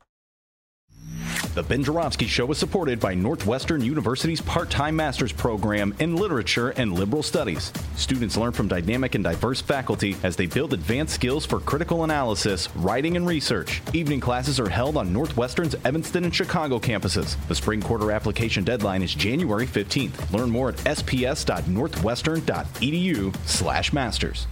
The Ben Joravsky Show is supported by Northwestern University's part-time master's program in literature and liberal studies. Students learn from dynamic and diverse faculty as they build advanced skills for critical analysis, writing, and research. Evening classes are held on Northwestern's Evanston and Chicago campuses. The spring quarter application deadline is January 15th. Learn more at sps.northwestern.edu/masters.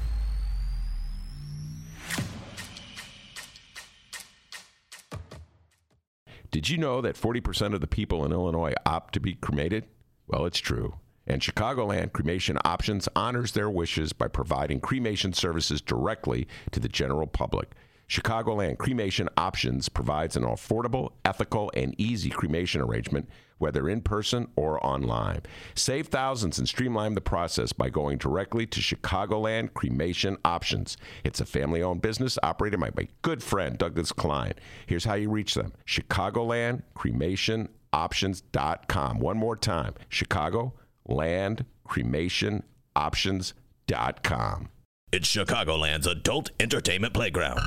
Did you know that 40% of the people in Illinois opt to be cremated? Well, it's true. And Chicagoland Cremation Options honors their wishes by providing cremation services directly to the general public. Chicagoland Cremation Options provides an affordable, ethical, and easy cremation arrangement, whether in person or online. Save thousands and streamline the process by going directly to Chicagoland Cremation Options. It's a family owned business operated by my good friend Douglas Klein. Here's how you reach them Chicagoland Cremation Options.com. One more time Chicago Land Cremation Options.com. It's Chicagoland's adult entertainment playground.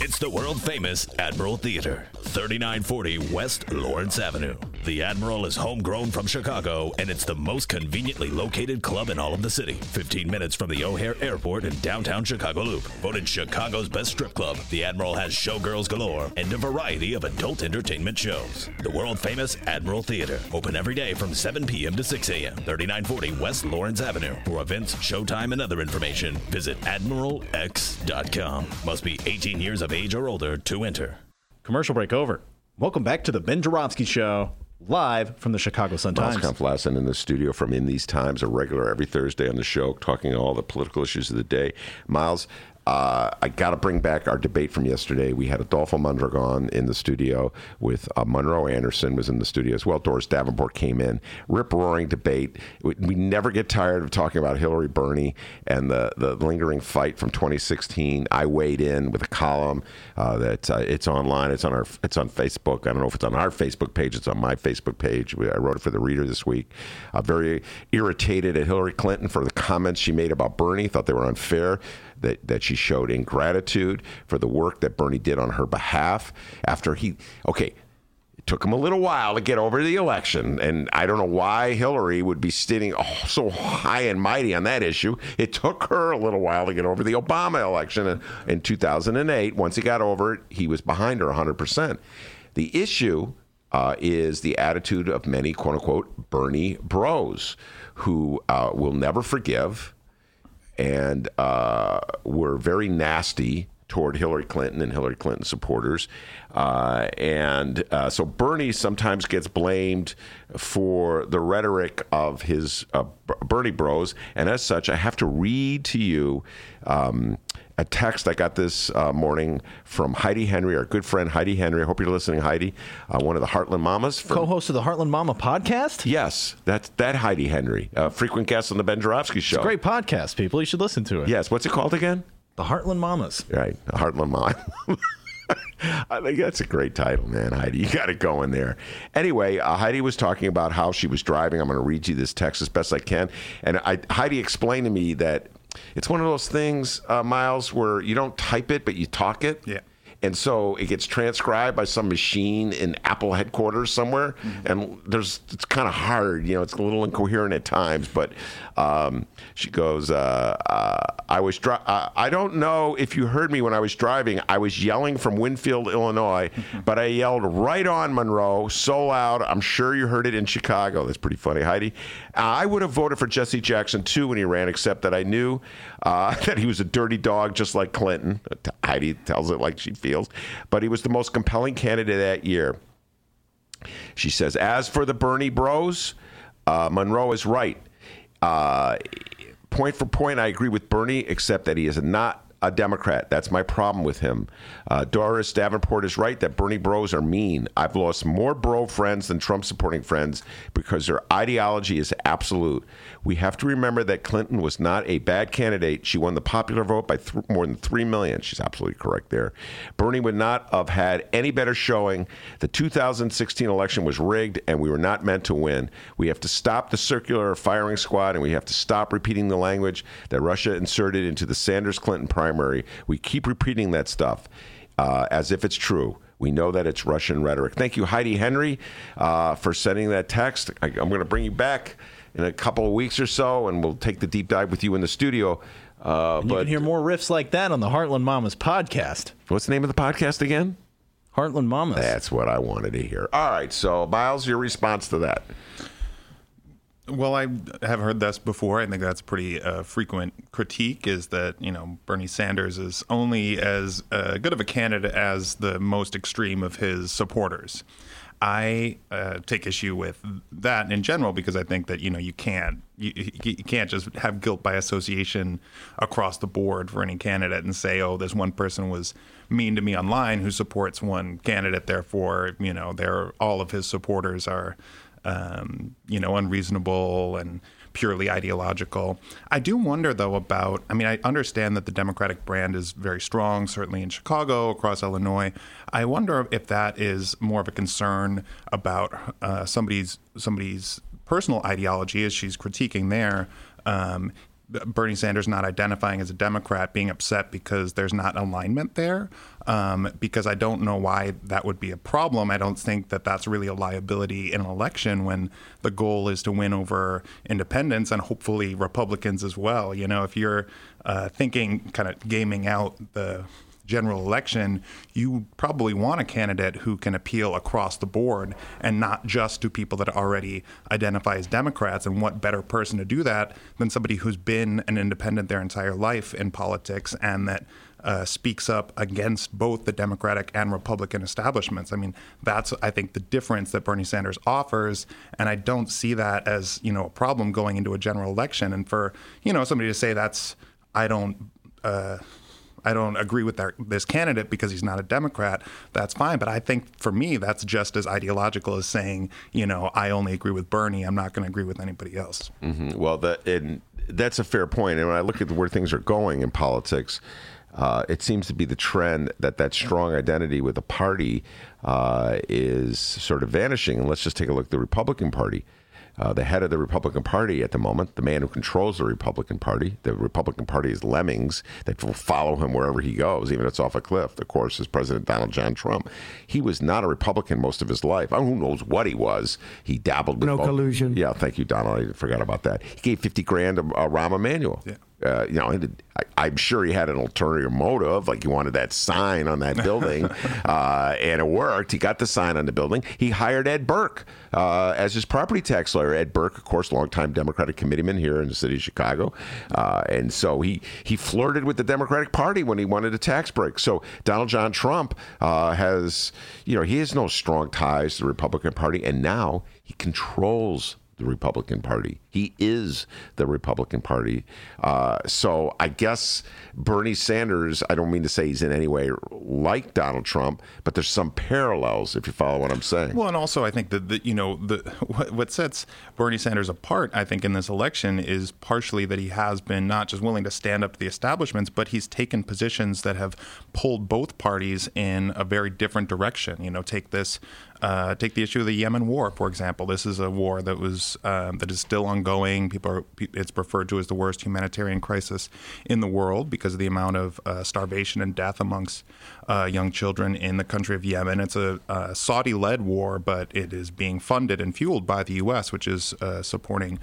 It's the world famous Admiral Theater, 3940 West Lawrence Avenue. The Admiral is homegrown from Chicago, and it's the most conveniently located club in all of the city. 15 minutes from the O'Hare Airport in downtown Chicago Loop. Voted Chicago's best strip club, the Admiral has showgirls galore and a variety of adult entertainment shows. The world famous Admiral Theater, open every day from 7 p.m. to 6 a.m. 3940 West Lawrence Avenue. For events, showtime, and other information, visit admiralx.com. Must be 18 years of age or older to enter. Commercial break over. Welcome back to the Ben Joravsky Show, live from the Chicago Sun Times. Kampf-Lassin in the studio from In These Times, a regular every Thursday on the show, talking all the political issues of the day. Miles, uh, I got to bring back our debate from yesterday. We had Adolfo Mondragon in the studio with uh, Monroe Anderson was in the studio as well. Doris Davenport came in. Rip roaring debate. We, we never get tired of talking about Hillary Bernie and the, the lingering fight from 2016. I weighed in with a column uh, that uh, it's online. It's on our it's on Facebook. I don't know if it's on our Facebook page. It's on my Facebook page. I wrote it for the reader this week. Uh, very irritated at Hillary Clinton for the comments she made about Bernie. Thought they were unfair. That, that she showed ingratitude for the work that Bernie did on her behalf after he, okay, it took him a little while to get over the election. And I don't know why Hillary would be sitting oh, so high and mighty on that issue. It took her a little while to get over the Obama election in, in 2008. Once he got over it, he was behind her 100%. The issue uh, is the attitude of many quote unquote Bernie bros who uh, will never forgive and uh, were very nasty toward Hillary Clinton and Hillary Clinton supporters. Uh, and uh, so Bernie sometimes gets blamed for the rhetoric of his uh, Bernie bros. And as such, I have to read to you. Um, a text I got this uh, morning from Heidi Henry, our good friend Heidi Henry. I hope you're listening, Heidi, uh, one of the Heartland Mamas. From, Co-host of the Heartland Mama podcast. Yes, that's that Heidi Henry, uh, frequent guest on the Ben Joravsky Show. It's a great podcast, people. You should listen to it. Yes, what's it called again? The Heartland Mamas. Right, the Heartland Mama. [laughs] I think that's a great title, man, Heidi. You got it going there. Anyway, uh, Heidi was talking about how she was driving. I'm going to read you this text as best I can. And I, Heidi explained to me that it's one of those things, uh, Miles, where you don't type it, but you talk it. Yeah. And so it gets transcribed by some machine in Apple headquarters somewhere, mm-hmm. and there's it's kind of hard, you know, it's a little incoherent at times. But um, she goes, uh, uh, "I was dri- uh, I don't know if you heard me when I was driving. I was yelling from Winfield, Illinois, mm-hmm. but I yelled right on Monroe so loud. I'm sure you heard it in Chicago. That's pretty funny, Heidi. I would have voted for Jesse Jackson too when he ran, except that I knew uh, [laughs] that he was a dirty dog, just like Clinton. Heidi tells it like she feels." but he was the most compelling candidate that year. She says, as for the Bernie bros, uh, Monroe is right. Uh, point for point, I agree with Bernie, except that he is not a Democrat. That's my problem with him. Uh, Doris Davenport is right that Bernie bros are mean. I've lost more bro friends than Trump supporting friends because their ideology is absolute. We have to remember that Clinton was not a bad candidate. She won the popular vote by th- more than 3 million. She's absolutely correct there. Bernie would not have had any better showing. The 2016 election was rigged and we were not meant to win. We have to stop the circular firing squad and we have to stop repeating the language that Russia inserted into the Sanders Clinton primary. We keep repeating that stuff uh, as if it's true. We know that it's Russian rhetoric. Thank you, Heidi Henry, uh, for sending that text. I, I'm going to bring you back in a couple of weeks or so, and we'll take the deep dive with you in the studio. Uh, but you can hear more riffs like that on the Heartland Mamas podcast. What's the name of the podcast again? Heartland Mamas. That's what I wanted to hear. All right, so Miles, your response to that? Well, I have heard this before. I think that's pretty uh, frequent critique is that, you know, Bernie Sanders is only as uh, good of a candidate as the most extreme of his supporters. I uh, take issue with that in general because I think that you know you can't you, you, can't just have guilt by association across the board for any candidate and say oh this one person was mean to me online who supports one candidate therefore you know they're all of his supporters are um, you know unreasonable and purely ideological. I do wonder, though, about I mean, I understand that the Democratic brand is very strong, certainly in Chicago, across Illinois. I wonder if that is more of a concern about uh, somebody's somebody's personal ideology as she's critiquing there. Um, Bernie Sanders not identifying as a Democrat, being upset because there's not alignment there. Um, because I don't know why that would be a problem. I don't think that that's really a liability in an election when the goal is to win over independents and hopefully Republicans as well. You know, if you're uh, thinking kind of gaming out the general election, you probably want a candidate who can appeal across the board and not just to people that already identify as Democrats. And what better person to do that than somebody who's been an independent their entire life in politics and that uh, speaks up against both the Democratic and Republican establishments. I mean, that's I think the difference that Bernie Sanders offers, and I don't see that as you know a problem going into a general election. And for you know somebody to say that's I don't. Uh, I don't agree with their, this candidate because he's not a Democrat, that's fine. But I think for me, that's just as ideological as saying, you know, I only agree with Bernie. I'm not going to agree with anybody else. Mm-hmm. Well, that, and that's a fair point. And when I look at where things are going in politics, uh, it seems to be the trend that that strong identity with a party uh, is sort of vanishing. And let's just take a look at the Republican Party. Uh, the head of the Republican Party at the moment, the man who controls the Republican Party. The Republican Party is lemmings that will follow him wherever he goes, even if it's off a cliff. Of course, is President Donald John Trump. He was not a Republican most of his life. I mean, who knows what he was? He dabbled with No both- collusion. Yeah, thank you, Donald. I forgot about that. He gave fifty grand to uh, Rahm Emanuel. Yeah. Uh, you know, I, I'm sure he had an ulterior motive, like he wanted that sign on that building, [laughs] uh, and it worked. He got the sign on the building. He hired Ed Burke uh, as his property tax lawyer. Ed Burke, of course, longtime Democratic committeeman here in the city of Chicago, uh, and so he he flirted with the Democratic Party when he wanted a tax break. So Donald John Trump uh, has, you know, he has no strong ties to the Republican Party, and now he controls the Republican Party. He is the Republican Party. Uh, so I guess Bernie Sanders, I don't mean to say he's in any way like Donald Trump, but there's some parallels, if you follow what I'm saying. Well, and also I think that you know the what, what sets Bernie Sanders apart, I think, in this election is partially that he has been not just willing to stand up to the establishments, but he's taken positions that have pulled both parties in a very different direction. You know, take this, uh, take the issue of the Yemen war, for example. This is a war that was um, that is still ongoing. People are it's referred to as the worst humanitarian crisis in the world because of the amount of uh, starvation and death amongst uh, young children in the country of Yemen. It's a, uh Saudi-led war, but it is being funded and fueled by the U.S., which is uh, supporting.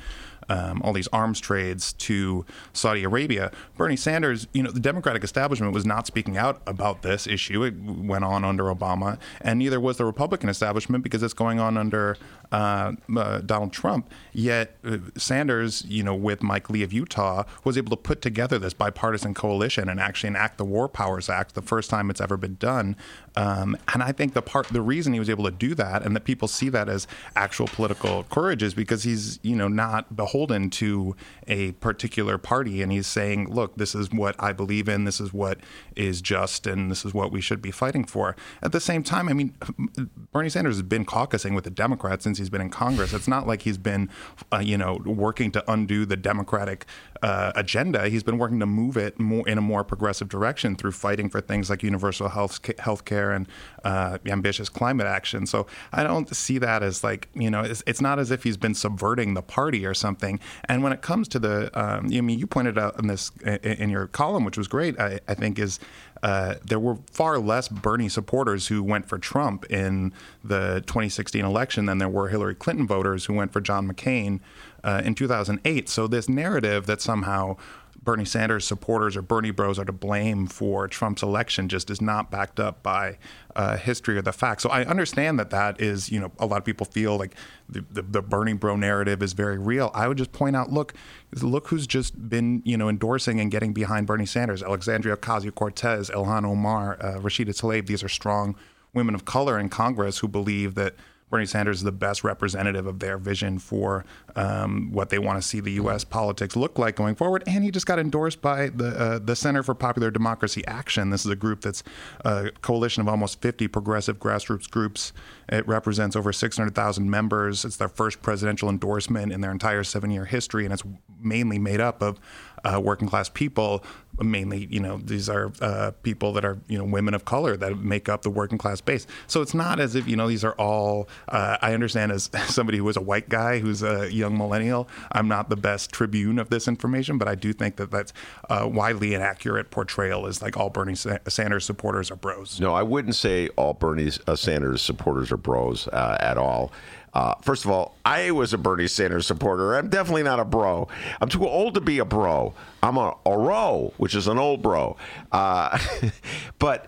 Um, all these arms trades to Saudi Arabia. Bernie Sanders, you know, the Democratic establishment was not speaking out about this issue. It went on under Obama, and neither was the Republican establishment because it's going on under uh, uh, Donald Trump. Yet uh, Sanders, you know, with Mike Lee of Utah, was able to put together this bipartisan coalition and actually enact the War Powers Act, the first time it's ever been done. Um, and I think the part, the reason he was able to do that, and that people see that as actual political courage, is because he's, you know, not beholden to a particular party, and he's saying, "Look, this is what I believe in. This is what is just, and this is what we should be fighting for." At the same time, I mean, [laughs] Bernie Sanders has been caucusing with the Democrats since he's been in Congress. It's not like he's been, uh, you know, working to undo the Democratic uh, agenda. He's been working to move it more in a more progressive direction through fighting for things like universal health health care and uh, ambitious climate action. So I don't see that as like you know, it's, it's not as if he's been subverting the party or something. And when it comes to the, um, I mean, you pointed out in this in your column, which was great. I, I think is uh, there were far less Bernie supporters who went for Trump in the 2016 election than there were Hillary Clinton voters who went for John McCain uh, in 2008. So this narrative that somehow Bernie Sanders supporters or Bernie bros are to blame for Trump's election just is not backed up by uh, history or the facts. So I understand that that is, you know, a lot of people feel like the, the, the Bernie bro narrative is very real. I would just point out, look, look who's just been, you know, endorsing and getting behind Bernie Sanders: Alexandria Ocasio-Cortez, Ilhan Omar, uh, Rashida Tlaib. These are strong women of color in Congress who believe that Bernie Sanders is the best representative of their vision for um, what they want to see the U.S. politics look like going forward. And he just got endorsed by the uh, the Center for Popular Democracy Action. This is a group that's a coalition of almost 50 progressive grassroots groups. It represents over 600,000 members. It's their first presidential endorsement in their entire seven-year history, and it's mainly made up of uh, working class people. Mainly, you know, these are uh, people that are, you know, women of color that make up the working class base. So it's not as if, you know, these are all. Uh, I understand as [laughs] somebody who is a white guy who's a young millennial, I'm not the best tribune of this information, but I do think that that's a widely inaccurate portrayal. Is like all Bernie Sa- Sanders supporters are bros. No, I wouldn't say all Bernie uh, Sanders supporters are bros uh, at all. Uh, first of all, I was a Bernie Sanders supporter. I'm definitely not a bro. I'm too old to be a bro. I'm a, a ro, which is an old bro. Uh, [laughs] but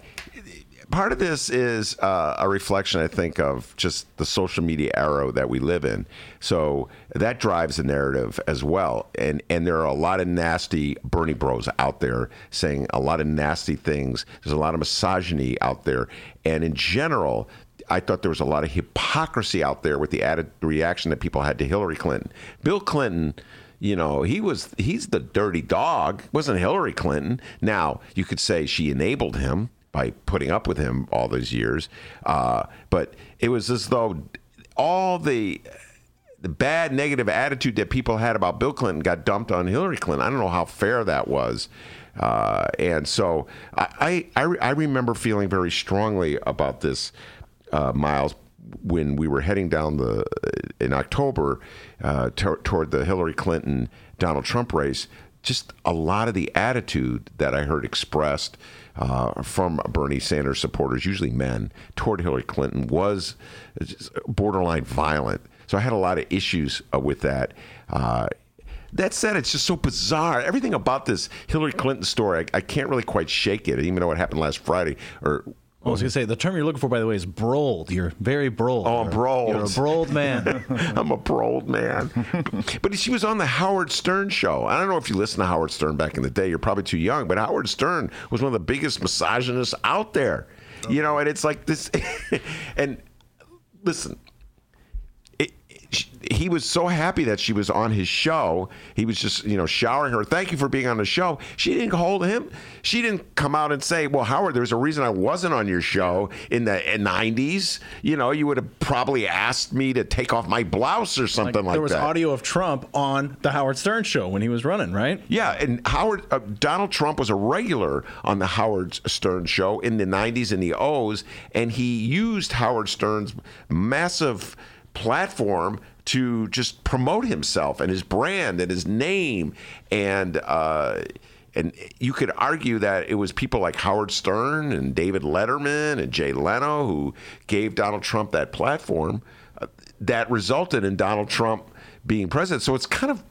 part of this is uh, a reflection, I think, of just the social media era that we live in. So that drives the narrative as well. And and there are a lot of nasty Bernie Bros out there saying a lot of nasty things. There's a lot of misogyny out there, and in general. I thought there was a lot of hypocrisy out there with the added reaction that people had to Hillary Clinton. Bill Clinton, you know, he was he's the dirty dog. It wasn't Hillary Clinton. Now you could say she enabled him by putting up with him all those years, uh, but it was as though all the the bad negative attitude that people had about Bill Clinton got dumped on Hillary Clinton. I don't know how fair that was. Uh, and so I, I, I remember feeling very strongly about this, uh, Miles, when we were heading down the in October uh, to, toward the Hillary Clinton Donald Trump race, just a lot of the attitude that I heard expressed uh, from Bernie Sanders supporters, usually men, toward Hillary Clinton was borderline violent. So I had a lot of issues uh, with that. Uh, that said, it's just so bizarre. Everything about this Hillary Clinton story, I, I can't really quite shake it. Even though what happened last Friday or I was going to mm-hmm. say the term you're looking for, by the way, is brolled. You're very brolled. Oh, I'm brolled. You're a brolled man. [laughs] I'm a brolled man. [laughs] but she was on the Howard Stern show. I don't know if you listened to Howard Stern back in the day. You're probably too young, but Howard Stern was one of the biggest misogynists out there. You know, and it's like this. [laughs] and listen, he was so happy that she was on his show. He was just, you know, showering her. Thank you for being on the show. She didn't hold him. She didn't come out and say, "Well, Howard, there's a reason I wasn't on your show in the 90s. You know, you would have probably asked me to take off my blouse or something like, like there was that." audio of Trump on the Howard Stern show when he was running, right? Yeah, and Howard uh, Donald Trump was a regular on the Howard Stern show in the 90s and the O's, and he used Howard Stern's massive platform to just promote himself and his brand and his name and uh, and you could argue that it was people like Howard Stern and David Letterman and Jay Leno who gave Donald Trump that platform uh, that resulted in Donald Trump being president. So it's kind of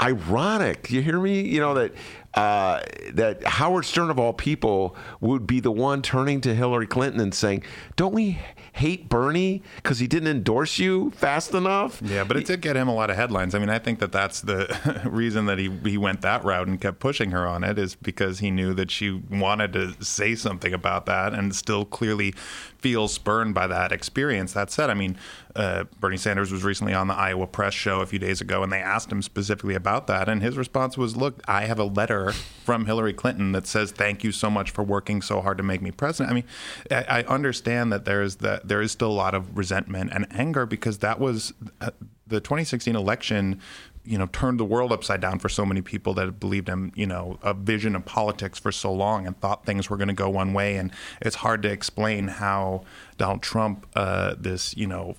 ironic. You hear me? You know that uh, that Howard Stern of all people would be the one turning to Hillary Clinton and saying, "Don't we hate Bernie because he didn't endorse you fast enough?" Yeah, but it did get him a lot of headlines. I mean, I think that that's the [laughs] reason that he he went that route and kept pushing her on it is because he knew that she wanted to say something about that and still clearly feels spurned by that experience. That said, I mean, uh, Bernie Sanders was recently on the Iowa Press show a few days ago, and they asked him specifically about that, and his response was, "Look, I have a letter." From Hillary Clinton that says, "Thank you so much for working so hard to make me president." I mean, I, I understand that there is that there is still a lot of resentment and anger because that was uh, the 2016 election you know turned the world upside down for so many people that believed in you know a vision of politics for so long and thought things were going to go one way and it's hard to explain how Donald Trump uh, this you know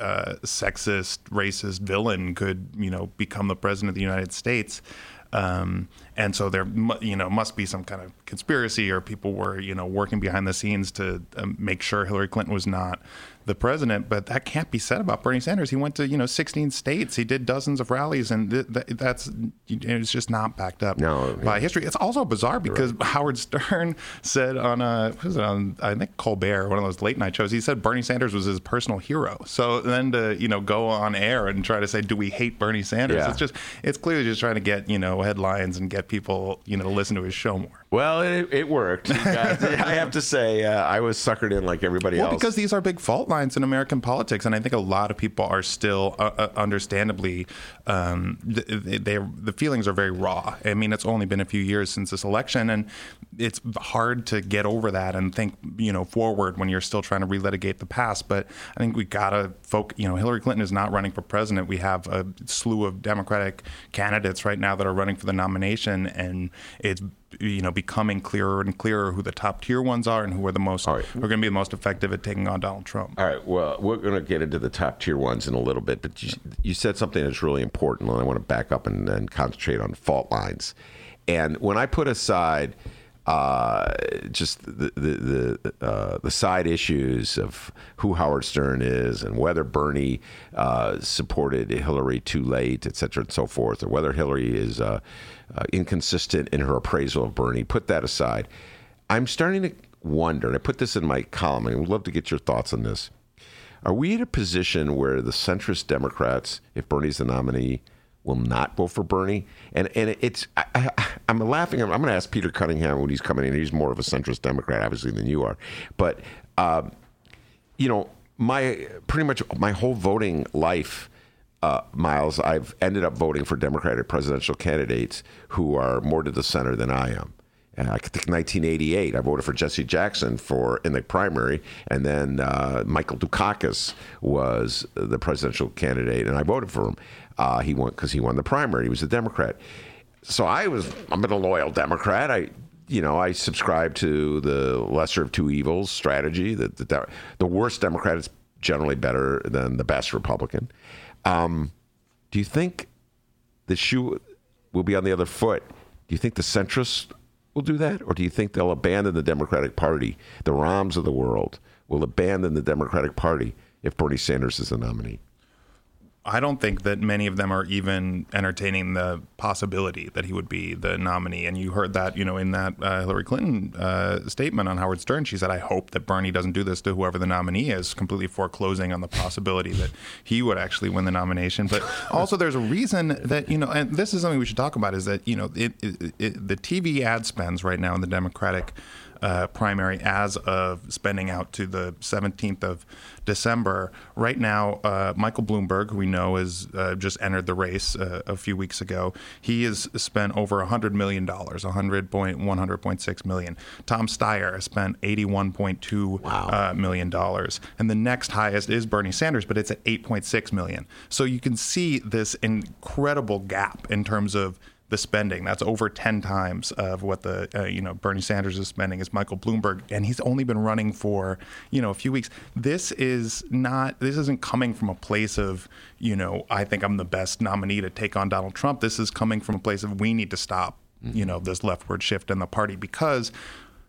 uh, sexist racist villain could you know become the president of the United States um, and so there, you know, must be some kind of conspiracy, or people were, you know, working behind the scenes to um, make sure Hillary Clinton was not the president, but that can't be said about Bernie Sanders. He went to you know 16 states. He did dozens of rallies, and th- th- that's it's just not backed up no, by history. It's also bizarre because right. Howard Stern [laughs] said on a was it on I think Colbert, one of those late night shows, he said Bernie Sanders was his personal hero. So then to you know go on air and try to say, do we hate Bernie Sanders? Yeah. It's just it's clearly just trying to get you know headlines and get people you know to listen to his show more. Well, it, it worked. [laughs] I have to say, uh, I was suckered in like everybody else. well, else. because these are big fault lines in American politics, and I think a lot of people are still, uh, uh, understandably, um, they, they, the feelings are very raw. I mean, it's only been a few years since this election, and it's hard to get over that and think, you know, forward when you're still trying to relitigate the past. But I think we gotta focus. You know, Hillary Clinton is not running for president. We have a slew of Democratic candidates right now that are running for the nomination, and it's you know becoming clearer and clearer who the top tier ones are and who are the most right. who are going to be the most effective at taking on Donald Trump. All right. Well, we're going to get into the top tier ones in a little bit, but you, you said something that's really important, and I want to back up and, and concentrate on fault lines. And when I put aside uh, just the the the, uh, the, side issues of who Howard Stern is and whether Bernie uh, supported Hillary too late, et cetera, and so forth, or whether Hillary is uh, inconsistent in her appraisal of Bernie. Put that aside. I'm starting to wonder, and I put this in my column, and I would love to get your thoughts on this. Are we in a position where the centrist Democrats, if Bernie's the nominee, will not vote for Bernie. And and it's I, am laughing. I'm, I'm going to ask Peter Cunningham when he's coming in. He's more of a centrist Democrat, obviously, than you are. But um, you know, my pretty much my whole voting life. Uh, Miles, I've ended up voting for Democratic presidential candidates who are more to the center than I am. Uh, I think 1988, I voted for Jesse Jackson for in the primary, and then uh, Michael Dukakis was the presidential candidate, and I voted for him. Uh, he won because he won the primary. He was a Democrat. So I was I'm a loyal Democrat. I you know I subscribe to the lesser of two evils strategy. That the, the worst Democrat is generally better than the best Republican. Um, do you think the shoe will be on the other foot? Do you think the centrists will do that, or do you think they'll abandon the Democratic Party? The Rahms of the world will abandon the Democratic Party if Bernie Sanders is the nominee. I don't think that many of them are even entertaining the possibility that he would be the nominee. And you heard that, you know, in that uh, Hillary Clinton uh, statement on Howard Stern. She said, "I hope that Bernie doesn't do this to whoever the nominee is," completely foreclosing on the possibility that he would actually win the nomination. But [laughs] also, there's a reason that you know, and this is something we should talk about, is that you know, it, it, it, the TV ad spends right now in the Democratic uh, primary as of spending out to the 17th of December. Right now, uh, Michael Bloomberg, who we know has uh, just entered the race uh, a few weeks ago, he has spent over $100 million, 100 point, 100.6 million. Tom Steyer has spent $81.2 Wow. uh, million dollars, and the next highest is Bernie Sanders, but it's at 8.6 million. So you can see this incredible gap in terms of the spending. That's over 10 times of what the uh, you know Bernie Sanders is spending is Michael Bloomberg and he's only been running for, you know, a few weeks. This is not this isn't coming from a place of, you know, I think I'm the best nominee to take on Donald Trump. This is coming from a place of we need to stop, you know, this leftward shift in the party because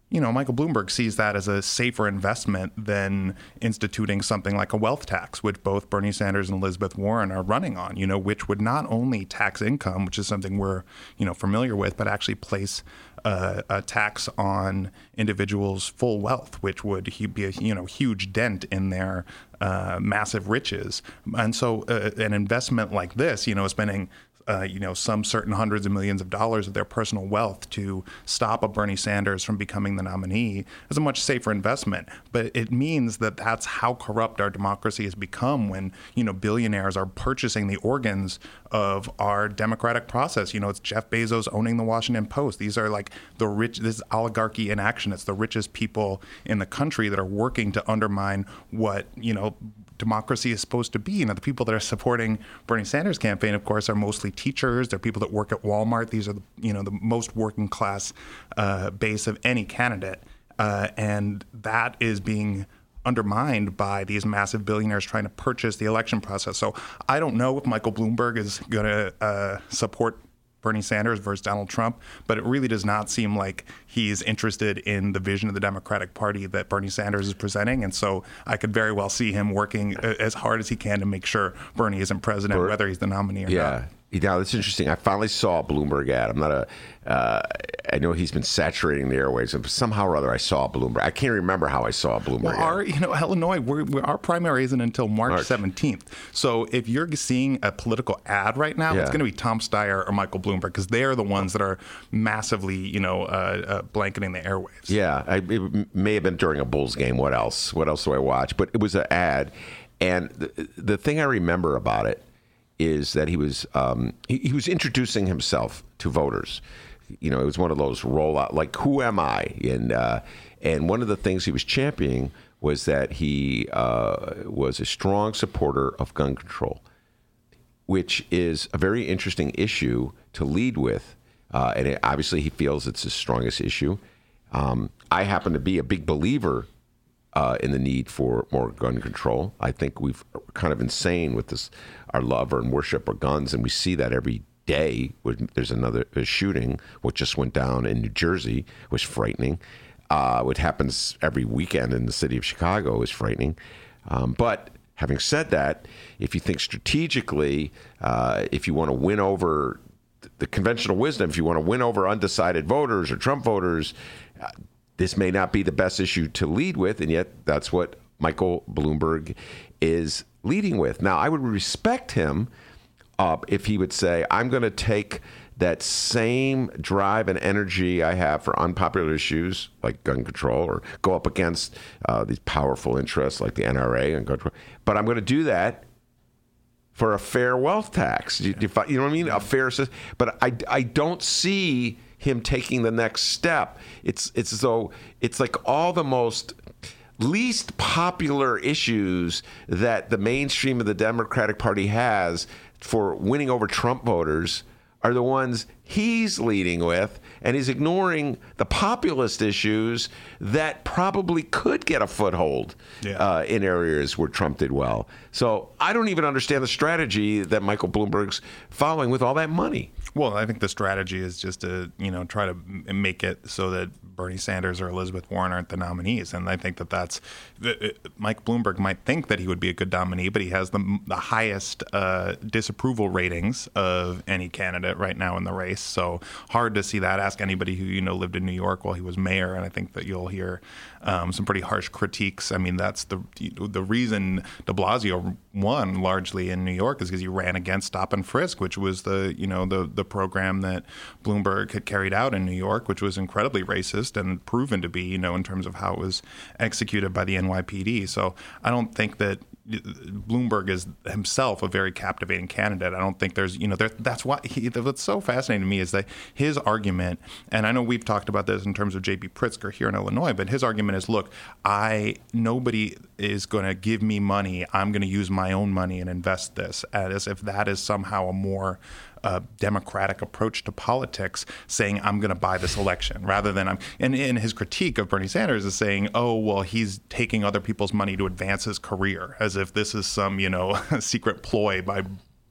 you know, Michael Bloomberg sees that as a safer investment than instituting something like a wealth tax, which both Bernie Sanders and Elizabeth Warren are running on, you know, which would not only tax income, which is something we're, you know, familiar with, but actually place uh, a tax on individuals' full wealth, which would be a, you know, huge dent in their uh, massive riches. And so uh, an investment like this, you know, spending uh, you know, some certain hundreds of millions of dollars of their personal wealth to stop a Bernie Sanders from becoming the nominee is a much safer investment. But it means that that's how corrupt our democracy has become when, you know, billionaires are purchasing the organs of our democratic process. You know, it's Jeff Bezos owning the Washington Post. These are like the rich, this is oligarchy in action. It's the richest people in the country that are working to undermine what, you know, democracy is supposed to be. You know, the people that are supporting Bernie Sanders' campaign, of course, are mostly teachers. They're people that work at Walmart. These are the you know the most working class uh, base of any candidate, uh, and that is being undermined by these massive billionaires trying to purchase the election process. So I don't know if Michael Bloomberg is going to uh, support Bernie Sanders versus Donald Trump, but it really does not seem like he's interested in the vision of the Democratic Party that Bernie Sanders is presenting. And so I could very well see him working as hard as he can to make sure Bernie isn't president, Ber- whether he's the nominee or not. Yeah, that's interesting. I finally saw a Bloomberg ad. I'm not a. Uh, I know he's been saturating the airwaves, but somehow or other, I saw a Bloomberg. I can't remember how I saw a Bloomberg Well, ad. our you know Illinois, we're, we're, our primary isn't until March March. seventeenth. So if you're seeing a political ad right now, Yeah. it's going to be Tom Steyer or Michael Bloomberg because they are the ones that are massively you know uh, uh, blanketing the airwaves. Yeah, I, it may have been during a Bulls game. What else? What else do I watch? But it was an ad, and the, the thing I remember about it is that he was um, he, he was introducing himself to voters. You know, it was one of those rollout like "Who am I?" and uh, and one of the things he was championing was that he uh, was a strong supporter of gun control which is a very interesting issue to lead with. Uh, and it, obviously, he feels it's his strongest issue. Um, I happen to be a big believer uh, in the need for more gun control. I think we've kind of insane with this, our love and worship of guns, and we see that every day. There's another shooting, what just went down in New Jersey was frightening. Uh, what happens every weekend in the city of Chicago is frightening. Um, but having said that, if you think strategically, uh, if you want to win over the conventional wisdom, if you want to win over undecided voters or Trump voters, uh, this may not be the best issue to lead with, and yet that's what Michael Bloomberg is leading with. Now, I would respect him uh, if he would say, I'm going to take that same drive and energy I have for unpopular issues like gun control or go up against uh, these powerful interests like the NRA and gun control, but I'm going to do that for a fair wealth tax. You, you know what I mean? A fair system. But I, I don't see him taking the next step. It's it's as though it's like all the most least popular issues that the mainstream of the Democratic Party has for winning over Trump voters are the ones he's leading with, and he's ignoring the populist issues that probably could get a foothold Yeah. uh, in areas where Trump did well. So I don't even understand the strategy that Michael Bloomberg's following with all that money. Well, I think the strategy is just to you know try to make it so that Bernie Sanders or Elizabeth Warren aren't the nominees, and I think that that's Mike Bloomberg might think that he would be a good nominee, but he has the the highest uh, disapproval ratings of any candidate right now in the race. So hard to see that. Ask anybody who you know lived in New York while he was mayor, and I think that you'll hear um, some pretty harsh critiques. I mean, that's the the reason De Blasio won largely in New York is because he ran against Stop and Frisk, which was the you know the the program that Bloomberg had carried out in New York, which was incredibly racist and proven to be you know in terms of how it was executed by the NYPD. So I don't think that Bloomberg is himself a very captivating candidate. I don't think there's, you know, there, that's why he, what's so fascinating to me is that his argument, and I know we've talked about this in terms of J.B. Pritzker here in Illinois, but his argument is, look, I nobody is going to give me money. I'm going to use my own money and invest this, as if that is somehow a more uh, democratic approach to politics, saying I'm going to buy this election rather than I'm. And in his critique of Bernie Sanders is saying, oh well, he's taking other people's money to advance his career, as if this is some you know [laughs] secret ploy by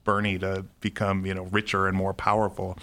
Bernie to become you know richer and more powerful.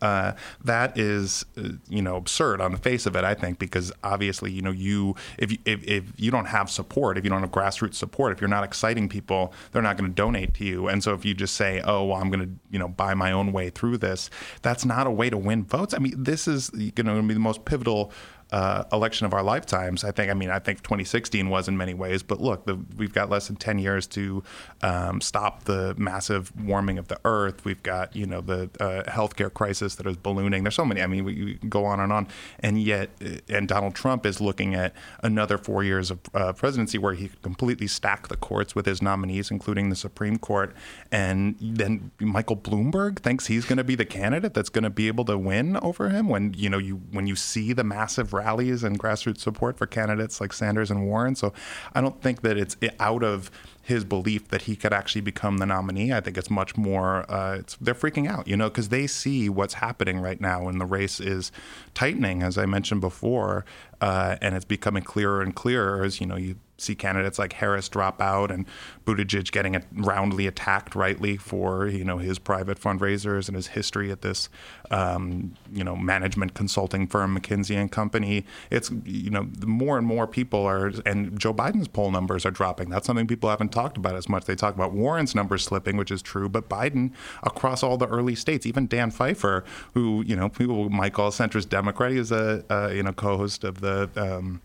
Uh, that is, uh, you know, absurd on the face of it. I think because obviously, you know, you if you, if, if you don't have support, if you don't have grassroots support, if you're not exciting people, they're not going to donate to you. And so if you just say, oh, well, I'm going to, you know, buy my own way through this, that's not a way to win votes. I mean, this is you know going to be the most pivotal uh, election of our lifetimes. I think. I mean, I think 2016 was in many ways, but look, the, we've got less than 10 years to um, stop the massive warming of the Earth. We've got you know the uh, healthcare crisis that is ballooning. There's so many. I mean, we, we go on and on, and yet, uh, and Donald Trump is looking at another four years of uh, presidency where he could completely stack the courts with his nominees, including the Supreme Court, and then Michael Bloomberg thinks he's going to be the candidate that's going to be able to win over him. When you know you when you see the massive rallies and grassroots support for candidates like Sanders and Warren. So I don't think that it's out of his belief that he could actually become the nominee. I think it's much more. Uh, it's, they're freaking out, you know, because they see what's happening right now, and the race is tightening, as I mentioned before, uh, and it's becoming clearer and clearer as you know you see candidates like Harris drop out and Buttigieg getting roundly attacked rightly for you know his private fundraisers and his history at this um, you know management consulting firm McKinsey and Company. It's you know more and more people are and Joe Biden's poll numbers are dropping. That's something people haven't talked about as much. They talk about Warren's numbers slipping, which is true, but Biden across all the early states, even Dan Pfeiffer, who you know people might call centrist Democrat, he is a you know co-host of the. Um,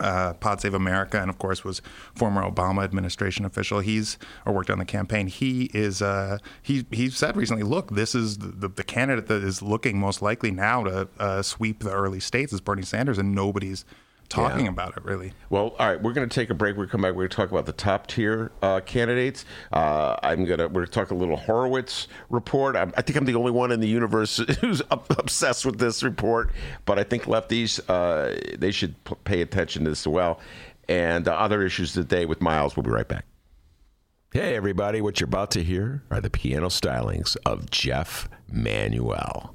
uh, Pod Save America, and of course was former Obama administration official. He's or worked on the campaign. He is. Uh, he he said recently, "Look, this is the, the candidate that is looking most likely now to uh, sweep the early states is Bernie Sanders, and nobody's talking Yeah. about it really." Well, all right, we're going to take a break. We're come back. We're going to talk about the top tier uh, candidates. Uh, I'm gonna we're going to talk a little Horowitz report. I'm, I think I'm the only one in the universe [laughs] who's up, obsessed with this report, but I think lefties uh, they should p- pay attention to this as well. And uh, other issues today with Miles. We'll be right back. Hey, everybody! What you're about to hear are the piano stylings of Jeff Manuel.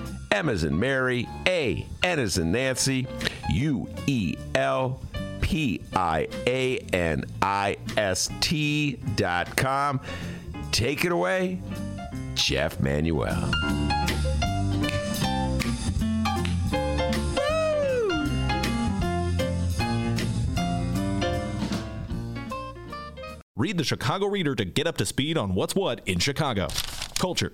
M as in Mary, A, N as in Nancy, U E L P I A N I S T dot com. Take it away, Jeff Manuel. Read the Chicago Reader to get up to speed on what's what in Chicago. Culture